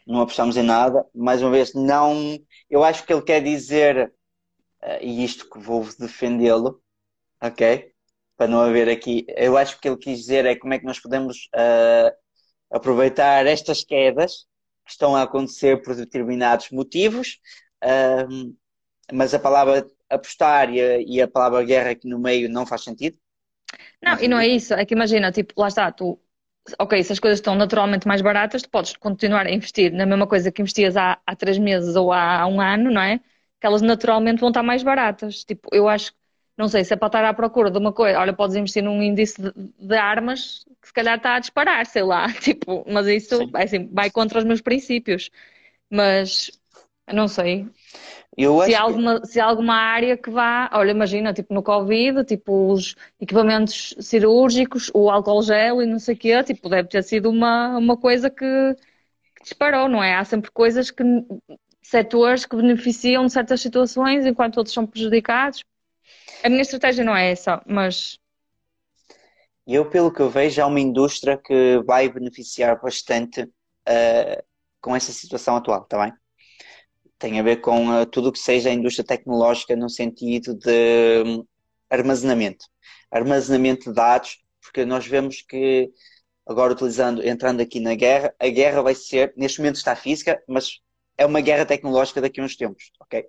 não apostamos em nada. Mais uma vez, não. Eu acho que ele quer dizer, ah, e isto que vou defendê-lo, ok? Para não haver aqui. Eu acho que o que ele quis dizer é como é que nós podemos ah, aproveitar estas quedas que estão a acontecer por determinados motivos. mas a palavra apostar e a, e a palavra guerra aqui no meio não faz sentido. Não, e não é isso, é que imagina, tipo, lá está, tu, ok, se as coisas estão naturalmente mais baratas, tu podes continuar a investir na mesma coisa que investias há, há três meses ou há, um ano, não é? Que elas naturalmente vão estar mais baratas. Tipo, eu acho, não sei, se é para estar à procura de uma coisa, olha, podes investir num índice de, de armas que se calhar está a disparar, sei lá, tipo, mas isso, é assim, vai contra os meus princípios. Mas, não sei, Eu se há alguma, se há alguma área que vá, olha, imagina, tipo no Covid, tipo os equipamentos cirúrgicos, o álcool gel e não sei o quê, tipo, deve ter sido uma, uma coisa que, que disparou, não é? Há sempre coisas que, setores que beneficiam de certas situações enquanto outros são prejudicados. A minha estratégia não é essa, mas Eu, pelo que eu vejo, há uma indústria que vai beneficiar bastante eh, com essa situação atual, está bem? Tem a ver com eh, tudo o que seja a indústria tecnológica no sentido de hum, armazenamento. Armazenamento de dados, porque nós vemos que, agora utilizando, entrando aqui na guerra, a guerra vai ser, neste momento está física, mas é uma guerra tecnológica daqui a uns tempos, ok?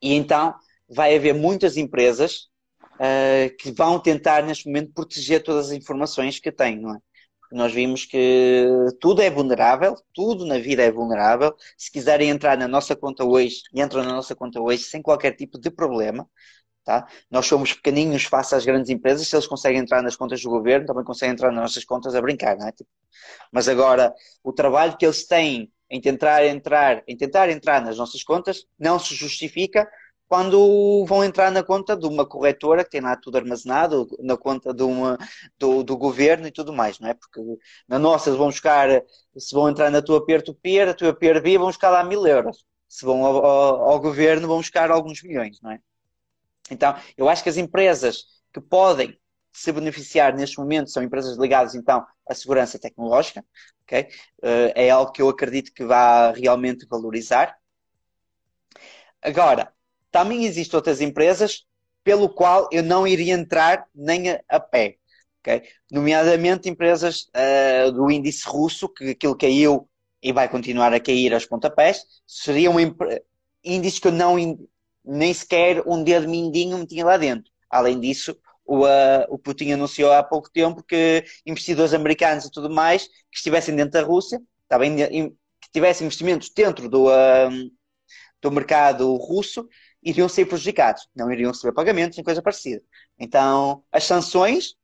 E então vai haver muitas empresas uh, que vão tentar neste momento proteger todas as informações que têm, não é? Nós vimos que tudo é vulnerável, tudo na vida é vulnerável. Se quiserem entrar na nossa conta hoje, entram na nossa conta hoje sem qualquer tipo de problema. Tá? Nós somos pequeninhos face às grandes empresas, se eles conseguem entrar nas contas do governo, também conseguem entrar nas nossas contas a brincar, não é? Tipo, mas agora, o trabalho que eles têm em tentar entrar, em tentar entrar nas nossas contas não se justifica quando vão entrar na conta de uma corretora que tem lá tudo armazenado, na conta de uma, do, do governo e tudo mais, não é? Porque na nossa vão buscar, se vão entrar na tua peer-to-peer, a tua peer-via vão buscar lá mil euros. Se vão ao, ao, ao governo vão buscar alguns milhões, não é? Então, eu acho que as empresas que podem se beneficiar neste momento são empresas ligadas então à segurança tecnológica, ok? Uh, é algo que eu acredito que vai realmente valorizar. Agora, também existem outras empresas pelo qual eu não iria entrar nem a, a pé, ok? Nomeadamente empresas uh, do índice russo, que aquilo caiu e vai continuar a cair aos pontapés, seriam índices que eu não nem sequer um dedo mindinho metia lá dentro. Além disso, o, uh, o Putin anunciou há pouco tempo que investidores americanos e tudo mais que estivessem dentro da Rússia, tá bem, que tivessem investimentos dentro do, uh, do mercado russo, iriam ser prejudicados, não iriam receber pagamentos nem coisa parecida. Então, as sanções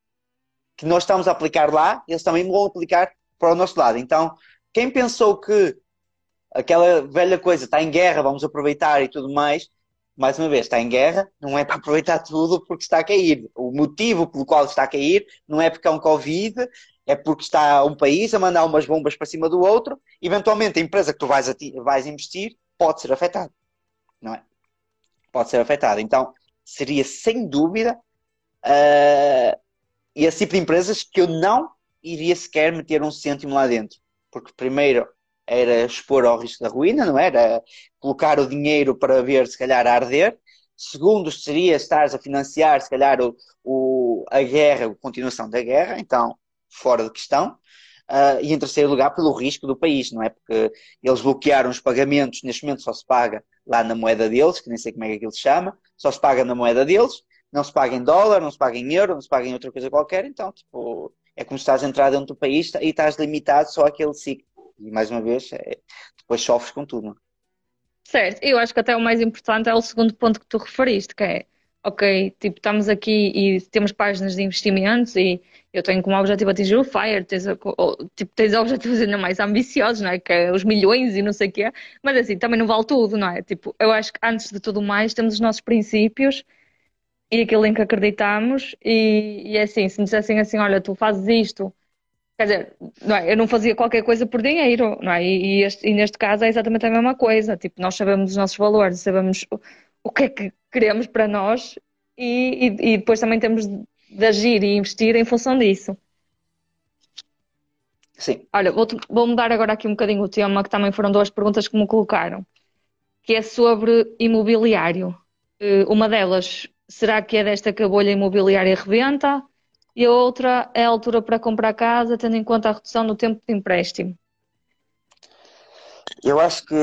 que nós estamos a aplicar lá, eles também vão aplicar para o nosso lado. Então, quem pensou que aquela velha coisa, está em guerra, vamos aproveitar e tudo mais. Mais uma vez, está em guerra, não é para aproveitar tudo porque está a cair. O motivo pelo qual está a cair não é porque é um Covid, é porque está um país a mandar umas bombas para cima do outro. Eventualmente, a empresa que tu vais, vais investir pode ser afetada, não é? Pode ser afetada. Então, seria sem dúvida uh, esse tipo de empresas que eu não iria sequer meter um cêntimo lá dentro. Porque, primeiro, era expor ao risco da ruína, não era? Colocar o dinheiro para ver, se calhar, a arder. Segundo, seria estar a financiar, se calhar, o, o, a guerra, a continuação da guerra, então, fora de questão. Uh, e em terceiro lugar, pelo risco do país, não é? Porque eles bloquearam os pagamentos, neste momento só se paga lá na moeda deles, que nem sei como é que aquilo se chama, só se paga na moeda deles, não se paga em dólar, não se paga em euro, não se paga em outra coisa qualquer, então, tipo, é como se estás a entrar dentro do país e estás limitado só àquele ciclo. E mais uma vez, é, depois sofres com tudo. É? Certo, eu acho que até o mais importante é o segundo ponto que tu referiste, que é, ok, tipo, estamos aqui e temos páginas de investimentos e eu tenho como objetivo atingir o FIRE, tens, tipo, tens objetivos ainda mais ambiciosos, não é? Que é os milhões e não sei o quê, mas assim, também não vale tudo, não é? Tipo, eu acho que antes de tudo mais temos os nossos princípios e aquilo em que acreditamos e, e é assim, se me dissessem assim, olha, tu fazes isto Quer dizer, não é? eu não fazia qualquer coisa por dinheiro, não é? E, este, e, neste caso é exatamente a mesma coisa. Tipo, nós sabemos os nossos valores, sabemos o, que é que queremos para nós e, e, e depois também temos de agir e investir em função disso. Sim. Olha, vou, vou mudar agora aqui um bocadinho o tema, que também foram duas perguntas que me colocaram, que é sobre imobiliário. Eh, uma delas, será que é desta que a bolha imobiliária rebenta? E a outra é a altura para comprar casa, tendo em conta a redução no tempo de empréstimo. Eu acho que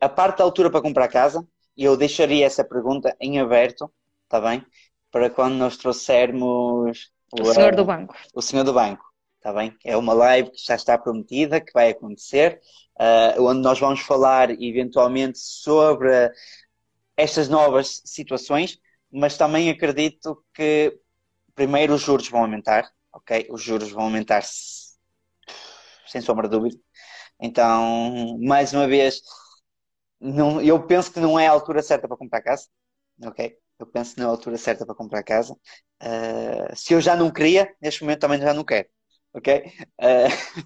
a parte da altura para comprar casa, eu deixaria essa pergunta em aberto, está bem? Para quando nós trouxermos o, o senhor do banco. O senhor do banco, está bem? É uma live que já está prometida, que vai acontecer, uh, onde nós vamos falar eventualmente sobre estas novas situações, mas também acredito que primeiro os juros vão aumentar, ok? Os juros vão aumentar sem sombra de dúvida. Então, mais uma vez, não, eu penso que não é a altura certa para comprar casa, ok? Eu penso que não é a altura certa para comprar casa. Uh, se eu já não queria, neste momento também já não quero, ok? Uh,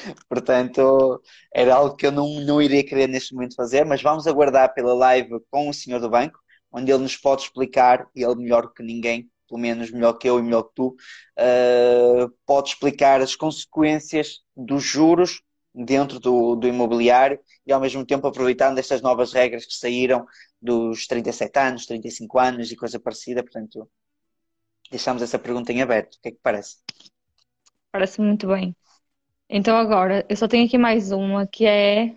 Portanto, era algo que eu não, não iria querer neste momento fazer, mas vamos aguardar pela live com o senhor do banco, onde ele nos pode explicar, ele melhor que ninguém, pelo menos melhor que eu e melhor que tu, uh, pode explicar as consequências dos juros dentro do, do imobiliário e ao mesmo tempo aproveitando estas novas regras que saíram dos 37 anos, 35 anos e coisa parecida. Portanto, deixamos essa pergunta em aberto. O que é que parece? Parece muito bem. Então agora, eu só tenho aqui mais uma que é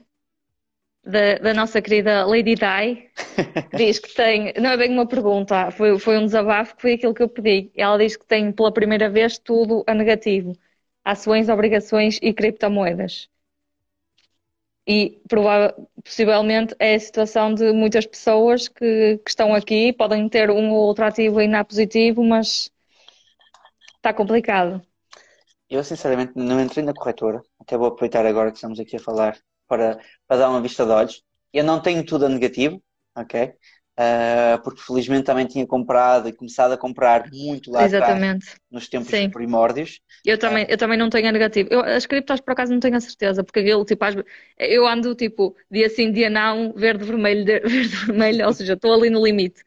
da, da, nossa querida Lady Di, diz que tem, não é bem uma pergunta, foi, foi um desabafo que foi aquilo que eu pedi. Ela diz que tem pela primeira vez tudo a negativo: ações, obrigações e criptomoedas. E possivelmente é a situação de muitas pessoas que, que estão aqui, podem ter um ou outro ativo ainda positivo, mas está complicado. Eu sinceramente não entrei na corretora, até vou aproveitar agora que estamos aqui a falar para, para dar uma vista de olhos. Eu não tenho tudo a negativo, ok? Uh, porque felizmente também tinha comprado e começado a comprar muito lá Exatamente. atrás, nos tempos Sim. primórdios. Eu também, uh, eu também não tenho a negativo. Eu, as criptos por acaso não tenho a certeza, porque aquilo, tipo, eu ando tipo dia sim, dia não, verde, vermelho, verde, vermelho, ou seja, estou ali no limite.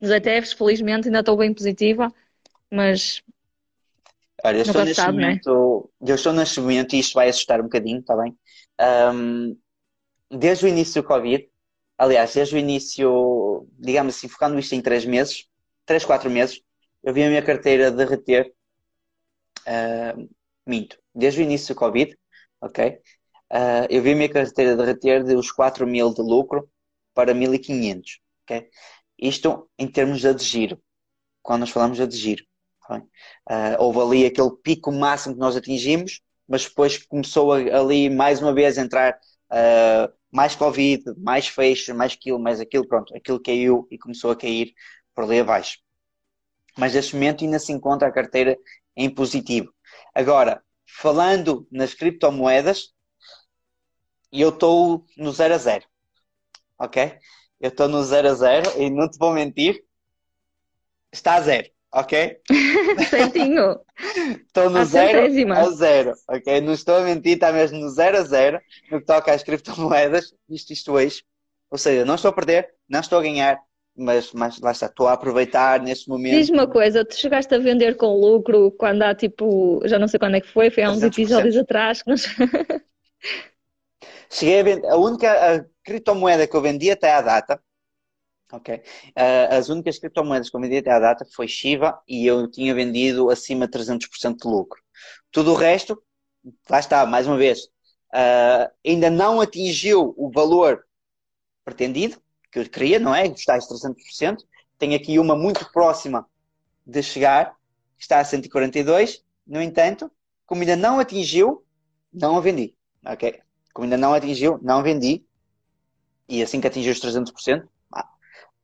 Nos ETFs, felizmente, ainda estou bem positiva, mas. Olha, eu estou neste sabe, é? momento, eu estou neste momento e isto vai assustar um bocadinho, está bem? Um, desde o início do Covid, aliás, desde o início, digamos assim, focando isto em três meses, três, quatro meses, eu vi a minha carteira derreter, uh, minto, desde o início do Covid, ok? Uh, eu vi a minha carteira derreter de os 4 mil de lucro para 1500, ok? Isto em termos de giro, quando nós falamos de giro. Uh, houve ali aquele pico máximo que nós atingimos, mas depois começou ali mais uma vez a entrar uh, mais Covid, mais fecho, mais aquilo, mais aquilo, pronto, aquilo caiu e começou a cair por ali abaixo. Mas neste momento ainda se encontra a carteira em positivo. Agora, falando nas criptomoedas, eu estou no 0 a 0. Ok? Eu estou no 0 a 0 e não te vou mentir, está a 0. Ok? Certinho. Estou no À 0 centésima. a 0. Ok? Não estou a mentir, está mesmo no 0 a 0 no que toca às criptomoedas. Isto, isto hoje. Ou seja, não estou a perder, não estou a ganhar, mas, mas lá está, estou a aproveitar neste momento. Diz-me uma coisa, tu chegaste a vender com lucro quando há tipo, já não sei quando é que foi, foi há uns 300%. episódios atrás que nós... Cheguei a vender, a única a criptomoeda que eu vendi até à data, ok? Ah, as únicas criptomoedas que eu vendi até à data foi Shiba e eu tinha vendido acima de 300% de lucro. Tudo o resto, lá está, mais uma vez, ah, ainda não atingiu o valor pretendido, que eu queria, não é? Está a 300%. Tenho aqui uma muito próxima de chegar, que está a 142. No entanto, como ainda não atingiu, não a vendi, ok? Como ainda não atingiu, não vendi. E assim que atingir os 300%, ah,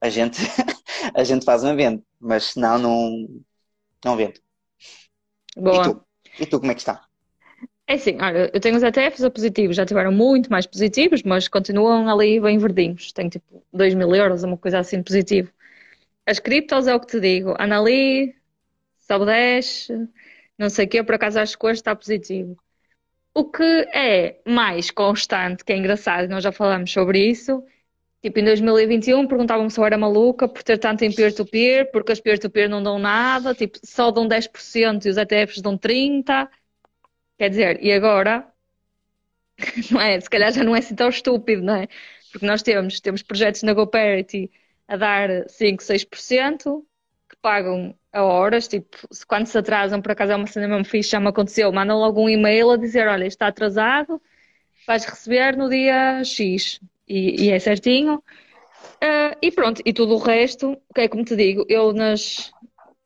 a gente, a gente faz uma venda. Mas senão não, não vendo. E Boa. tu? E tu como é que está? É assim, olha, eu tenho os ETFs a positivos, já tiveram muito mais positivos, mas continuam ali bem verdinhos. Tenho tipo 2 mil euros, uma coisa assim positivo. As criptos é o que te digo, anda ali, sobe, desce, não sei o quê, por acaso acho que hoje está positivo. O que é mais constante, que é engraçado, nós já falamos sobre isso, tipo em 2021 perguntavam-me se eu era maluca por ter tanto em peer-to-peer, porque as peer-to-peer não dão nada, tipo só dão 10% e os ETFs dão 30%. Quer dizer, e agora, não é? Se calhar já não é assim tão estúpido, não é? Porque nós temos, temos projetos na GoParity a dar 5, 6%, que pagam a horas, tipo, se- quando se atrasam, por acaso é uma cena mesmo fixe, já me aconteceu, mandam logo um e-mail a dizer, olha, está atrasado, vais receber no dia X, e, e é certinho. Ah, e pronto, e tudo o resto, o que é como te digo, eu nas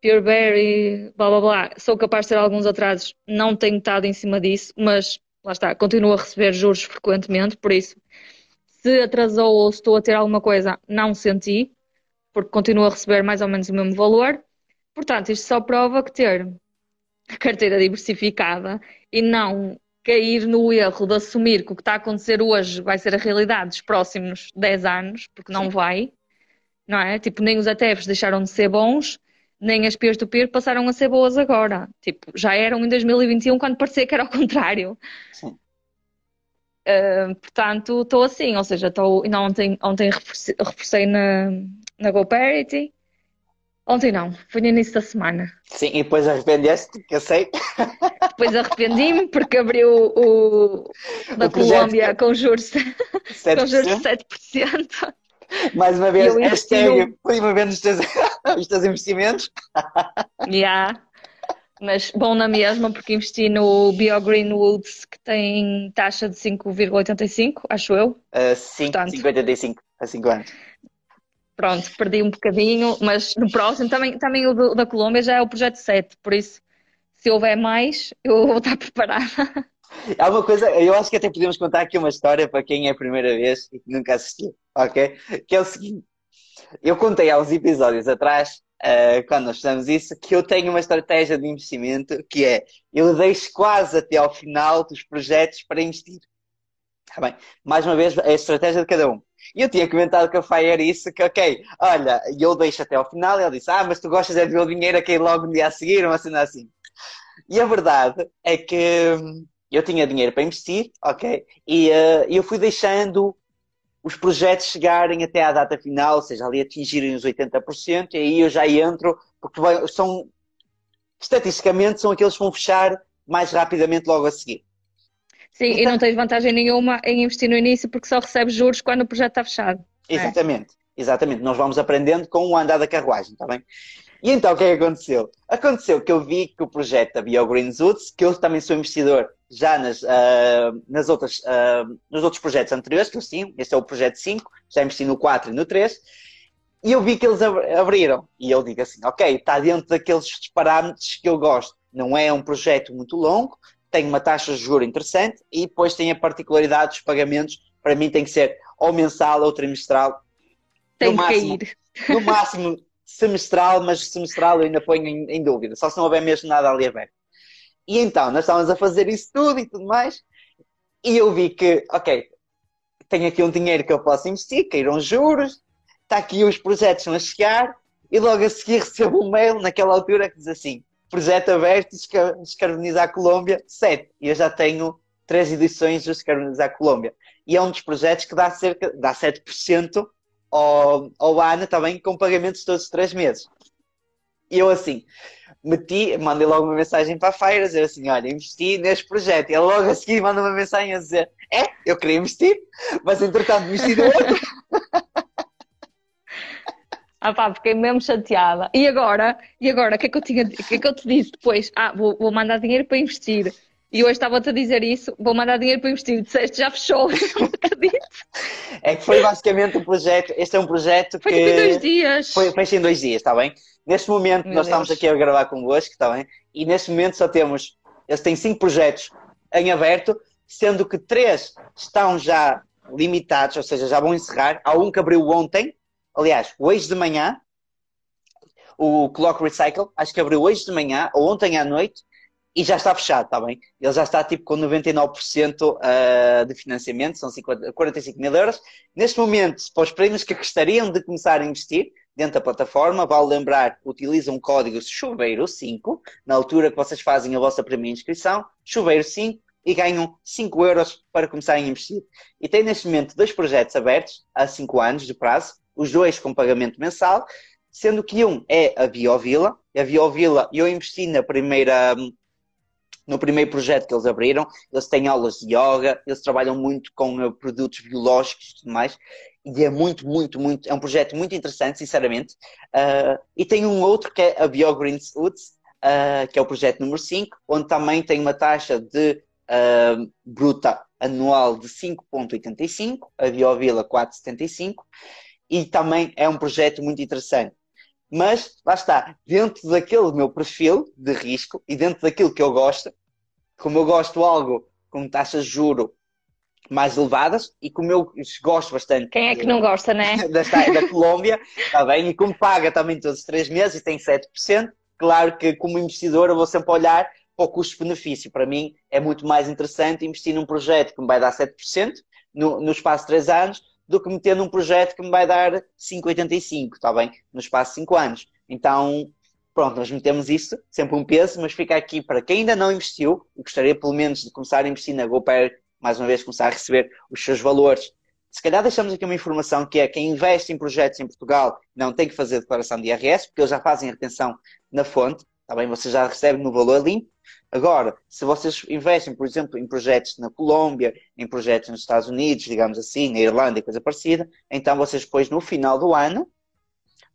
Pureberry, blá blá blá, sou capaz de ter alguns atrasos, não tenho estado em cima disso, mas lá está, continuo a receber juros frequentemente, por isso, se atrasou ou se estou a ter alguma coisa, não senti, porque continuo a receber mais ou menos o mesmo valor. Portanto, isto só prova que ter a carteira diversificada e não cair no erro de assumir que o que está a acontecer hoje vai ser a realidade dos próximos 10 anos, porque não vai, não é? Tipo, nem os ETFs deixaram de ser bons, nem as peer-to-peer passaram a ser boas agora. Tipo, já eram em 2021 quando parecia que era ao contrário. Sim. Uh, portanto, estou assim, ou seja, estou, ainda ontem, ontem reforcei, reforcei na, na GoParity. Ontem não, foi no início da semana. Sim, e depois arrependeste, que eu sei. Depois arrependi-me porque abriu o da O Colômbia com juros, com juros de 7%. 7%. Mais uma vez, hashtag, vez os teus, os teus investimentos. Yeah. Mas bom na mesma, porque investi no BioGreen Woods, que tem taxa de 5,85, acho eu. Uh, 5, Portanto. 55, a 5 anos. Pronto, perdi um bocadinho, mas no próximo também, também o da Colômbia já é o projeto 7, por isso, se houver mais, eu vou estar preparada. Há uma coisa, eu acho que até podemos contar aqui uma história para quem é a primeira vez e que nunca assistiu, ok? Que é o seguinte: eu contei há uns episódios atrás, eh, quando nós fizemos isso, que eu tenho uma estratégia de investimento que é eu deixo quase até ao final dos projetos para investir. Tá bem? Mais uma vez, é a estratégia de cada um. E eu tinha comentado com a Fire isso, que ok, olha, eu deixo até ao final, e ele disse, ah, mas tu gostas é de ver o dinheiro a cair logo no dia a seguir, uma cena assim. E a verdade é que hum, eu tinha dinheiro para investir, ok, e eh, eu fui deixando os projetos chegarem até à data final, ou seja, ali atingirem os 80%, e aí eu já entro, porque são, estatisticamente, são aqueles que vão fechar mais rapidamente logo a seguir. Sim, e não tens vantagem nenhuma em investir no início, porque só recebes juros quando o projeto está fechado. Exatamente, exatamente. Nós vamos aprendendo com o andar da carruagem, está bem? E então o que é que aconteceu? Aconteceu que eu vi que o projeto da BioGreen Zoots, que eu também sou investidor já nas, ah, nas outras, ah, nos outros projetos anteriores que eu tinha, este é o projeto 5, já investi no 4 e no 3, e eu vi que eles ab- abriram. E eu digo assim, ok, está dentro daqueles parâmetros que eu gosto. Não é um projeto muito longo, tem uma taxa de juro interessante e depois tem a particularidade dos pagamentos. Para mim tem que ser ou mensal ou trimestral. Tem No que máximo. cair. No máximo semestral, mas semestral eu ainda ponho em, em dúvida. Só se não houver mesmo nada ali aberto. E então, nós estávamos a fazer isso tudo e tudo mais. E eu vi que, ok, tenho aqui um dinheiro que eu posso investir, caíram juros, está aqui os projetos a chegar, e logo a seguir recebo um mail naquela altura que diz assim: projeto aberto, descarbonizar a Colômbia, 7. E eu já tenho três edições de descarbonizar a Colômbia. E é um dos projetos que dá cerca, dá 7% ao, ao ano também com pagamentos todos os três meses. E eu assim, meti, mandei logo uma mensagem para a Fire a dizer assim, olha, investi neste projeto. E ele logo a seguir manda uma mensagem a dizer, é, eu queria investir, mas entretanto investi no outro. Ah pá, fiquei mesmo chateada. E agora, e agora, o que é que eu tinha, o que é que eu te disse depois? Ah, vou, vou mandar dinheiro para investir. E hoje estava-te a dizer isso, vou mandar dinheiro para investir. Disseste, já fechou, não acredito. É que foi basicamente um projeto, este é um projeto foi que... Foi em dois dias. Foi, foi em dois dias, está bem? Neste momento Meu nós Deus. estamos aqui a gravar convosco, está bem? E neste momento só temos, eles têm cinco projetos em aberto, sendo que três estão já limitados, ou seja, já vão encerrar. Há um que abriu ontem, Aliás, hoje de manhã, o Clock Recycle, acho que abriu hoje de manhã ou ontem à noite e já está fechado, está bem? Ele já está tipo com 99% ah, de financiamento, são 50, 45 mil euros. Neste momento, para os prémios que gostariam de começar a investir dentro da plataforma, vale lembrar, utilizam o código Chuveiro5, na altura que vocês fazem a vossa primeira inscrição, Chuveiro5, e ganham 5 euros para começarem a investir. E tem neste momento dois projetos abertos, há 5 anos de prazo, os dois com pagamento mensal, sendo que um é a Biovila. A Biovila, eu investi na primeira, no primeiro projeto que eles abriram. Eles têm aulas de yoga, eles trabalham muito com eh, produtos biológicos e tudo mais. E é muito, muito, muito, é um projeto muito interessante, sinceramente. Uh, e tem um outro que é a BioGreens Woods, uh, que é o projeto número 5, onde também tem uma taxa de uh, bruta anual de 5,85, a Biovila 4,75 e também é um projeto muito interessante. Mas, lá está, dentro daquele meu perfil de risco e dentro daquilo que eu gosto, como eu gosto algo com taxas de juro mais elevadas e como eu gosto bastante. Quem é que não gosta, né? Da, da Colômbia, está bem? E como paga também todos os três meses e tem 7%, claro que como investidor eu vou sempre olhar para o custo-benefício. Para mim é muito mais interessante investir num projeto que me vai dar 7% no, no espaço de 3 anos do que meter num projeto que me vai dar 5,85, está bem? No espaço de 5 anos. Então, pronto, nós metemos isso, sempre um peso, mas fica aqui para quem ainda não investiu, e gostaria pelo menos de começar a investir na GoPair, mais uma vez começar a receber os seus valores. Se calhar deixamos aqui uma informação que é quem investe em projetos em Portugal não tem que fazer declaração de IRS, porque eles já fazem a retenção na fonte, está bem? Você já recebe no valor limpo, Agora, se vocês investem, por exemplo, em projetos na Colômbia, em projetos nos Estados Unidos, digamos assim, na Irlanda e coisa parecida, então vocês depois, no final do ano,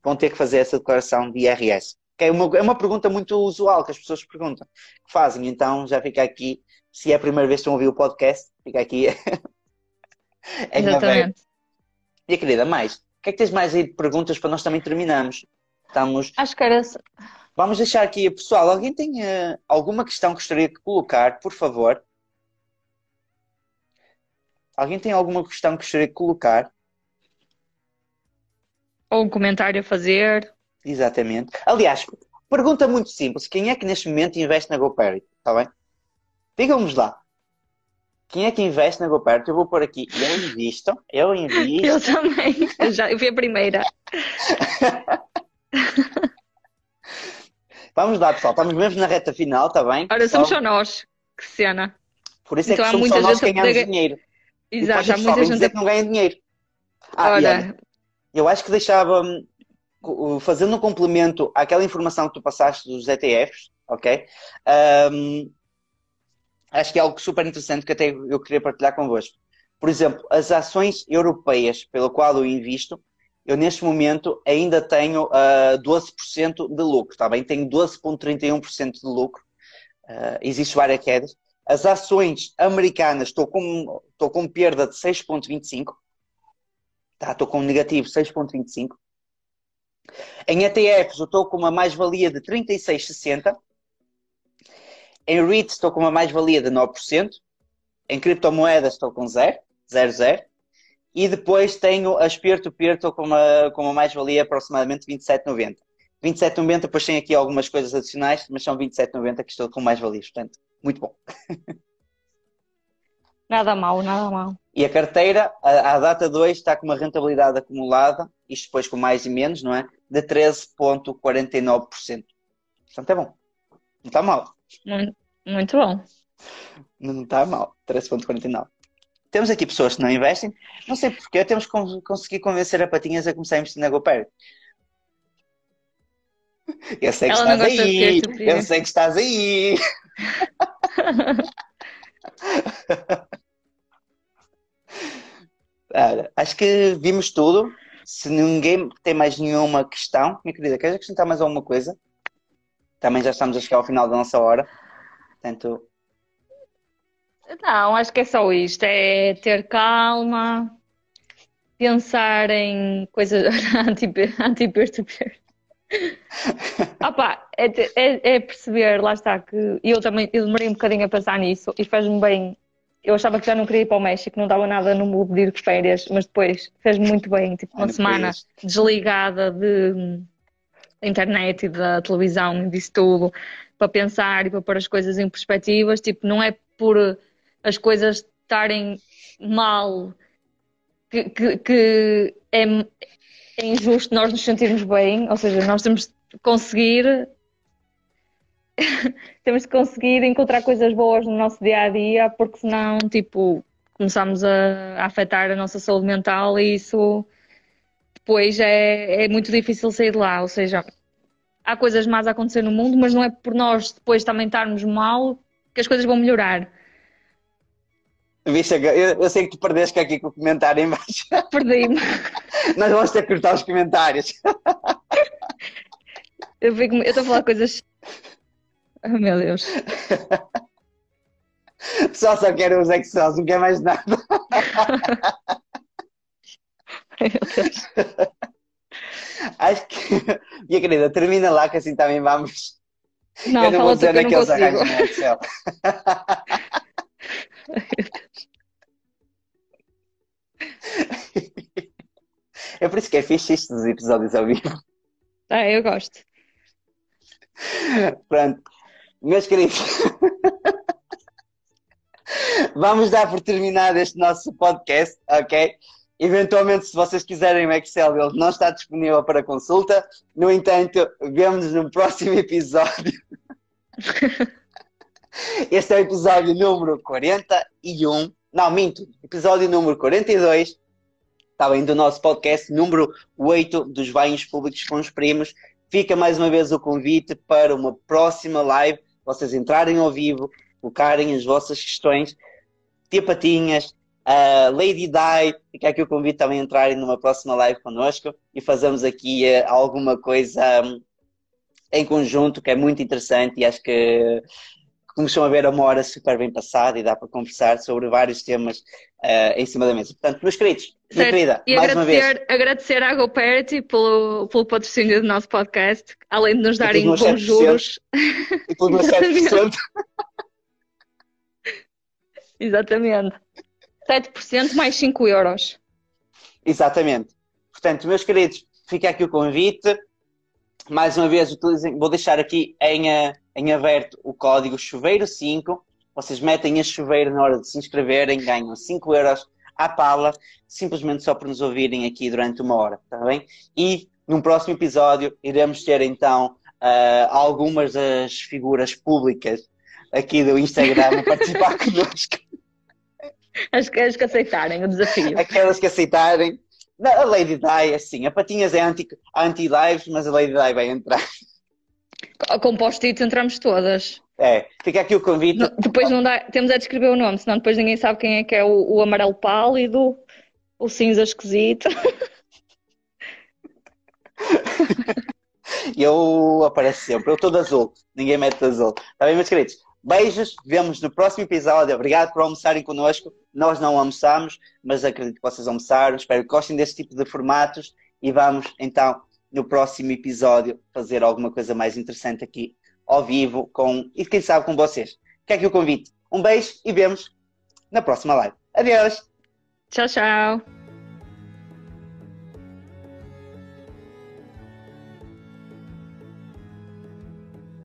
vão ter que fazer essa declaração de IRS. Que é, uma, é uma pergunta muito usual que as pessoas perguntam, que fazem, então já fica aqui, se é a primeira vez que estão a ouvir o podcast, fica aqui. Exatamente. E querida, mais, o que é que tens mais aí de perguntas para nós também terminarmos? Estamos... Acho que era Vamos deixar aqui, pessoal, alguém tem uh, alguma questão que gostaria de colocar, por favor? Alguém tem alguma questão que gostaria de colocar? Ou um comentário a fazer? Exatamente. Aliás, pergunta muito simples: quem é que neste momento investe na GoParity? Está bem? Digam-nos lá. Quem é que investe na GoParity? Eu vou pôr aqui. Eu invisto. Eu invisto. Eu também. Eu já eu vi a primeira. Vamos lá, pessoal. Estamos mesmo na reta final, está bem? Ora, somos só nós. Que cena. Por isso então, é que somos só nós que ganhamos poder... dinheiro. Exato, há muita gente. que não ganha dinheiro. Ah, Ora... eu acho que deixava, fazendo um complemento àquela informação que tu passaste dos ETFs, ok? Um, acho que é algo super interessante que até eu queria partilhar convosco. Por exemplo, as ações europeias pelo qual eu invisto, eu neste momento ainda tenho uh, ah, 12% de lucro, está bem? Tenho 12,31% de lucro. Uh, existe várias quedas. As ações americanas estou com, estou com perda de 6,25. Tá, estou com negativo 6,25. Em ETFs eu estou com uma mais-valia de 36,60. Em REITs estou com uma mais-valia de 9%. Em criptomoedas estou com 0, 0, 0. E depois tenho as peer-to-peer, estou com uma, com uma mais-valia aproximadamente 27,90. 27,90, depois tem aqui algumas coisas adicionais, mas são 27,90 que estou com mais-valias, portanto, muito bom. Nada mal, nada mal. E a carteira, à data 2, está com uma rentabilidade acumulada, isto depois com mais e menos, não é? De 13,49%. Portanto, é bom. Não está mal. Muito, muito bom. Não está mal. 13,49%. Temos aqui pessoas que não investem. Não sei porquê, temos que conseguir convencer a Patinhas a começar a investir na GoPer. Eu sei que Ela estás aí. Eu sei que estás aí. Acho que vimos tudo. Se ninguém tem mais nenhuma questão, minha querida, queres acrescentar mais alguma coisa? Também já estamos a chegar ao final da nossa hora. Portanto, Não, acho que é só isto. É ter calma, pensar em coisas anti- anti-peer-to-peer. Pá, é, é- é perceber, lá está, que eu também eu demorei um bocadinho a pensar nisso e fez-me bem. Eu achava que já não queria ir para o México, não estava nada no de ir de férias, mas depois fez-me muito bem, tipo uma semana desligada de internet e da televisão e disso tudo, para pensar e para pôr as coisas em perspectivas, tipo, não é por as coisas estarem mal que, que- que é, é injusto nós nos sentirmos bem, ou seja, nós temos de conseguir temos de conseguir encontrar coisas boas no nosso dia a dia, porque senão, tipo, começamos a, a afetar a nossa saúde mental e isso depois é, é muito difícil sair de lá. Ou seja, há coisas más a acontecer no mundo, mas não é por nós depois também estarmos mal que as coisas vão melhorar. Eu, eu sei que tu perdeste aqui com o comentário em baixo. Perdi-me. Nós vamos ter que cortar os comentários. Eu estou a falar coisas. Oh meu Deus. Só só quero os Excels, não quer mais nada. Meu Deus. Acho que, minha querida, termina lá que assim também vamos. Não, eu não vou dizer que eu não naqueles arranjos no Excel. É por isso que é fixe isto dos episódios ao vivo. Ah, eu gosto. Pronto, meus queridos, vamos dar por terminado este nosso podcast, ok? Eventualmente, se vocês quiserem o Excel, ele não está disponível para consulta. No entanto, vemos-nos no próximo episódio. Este é o episódio número 41. Não, minto. Episódio número 42. Está bem, do nosso podcast número 8 dos banhos públicos com os primos. Fica mais uma vez o convite para uma próxima live. Vocês entrarem ao vivo, colocarem as vossas questões. Tia Patinhas, a Lady Di, fica aqui o convite também a entrarem numa próxima live connosco e fazemos aqui eh, alguma coisa hum, em conjunto que é muito interessante e acho que estão a ver, uma hora super bem passada e dá para conversar sobre vários temas eh, em cima da mesa. Portanto, meus queridos, minha querida, E mais uma vez, agradecer, à GoParity pelo, pelo patrocínio do nosso podcast, além de nos darem bons meus 7%. juros. e pelo meu 7%. Exatamente. 7% mais 5 euros. Exatamente. Portanto, meus queridos, fica aqui o convite. Mais uma vez, vou deixar aqui em, eh, em aberto o código Chuveiro5. Vocês metem a chuveiro na hora de se inscreverem, ganham 5 euros à pala, simplesmente só por nos ouvirem aqui durante uma hora, está bem? E num próximo episódio iremos ter então ah, algumas das figuras públicas aqui do Instagram a participar connosco. As que, as que aceitarem o desafio. Aquelas que aceitarem. Não, a Lady Di, assim, a Patinhas é anti- anti-lives, mas a Lady Di vai entrar. Com post-its entramos todas. É, fica aqui o convite. Não- depois não dá, temos a descrever o nome, senão depois ninguém sabe quem é que é o, o amarelo pálido, o cinza esquisito. Eu apareço sempre, eu estou de azul, ninguém mete de azul. Está bem, meus queridos? Beijos, vemos no próximo episódio. Obrigado por almoçarem connosco. Nós não almoçamos, mas acredito que vocês almoçaram. Espero que gostem deste tipo de formatos e vamos então no próximo episódio fazer alguma coisa mais interessante aqui ao vivo com e quem sabe com vocês. Fica aqui o convite. Um beijo e vemos na próxima live. Adeus! Tchau, tchau.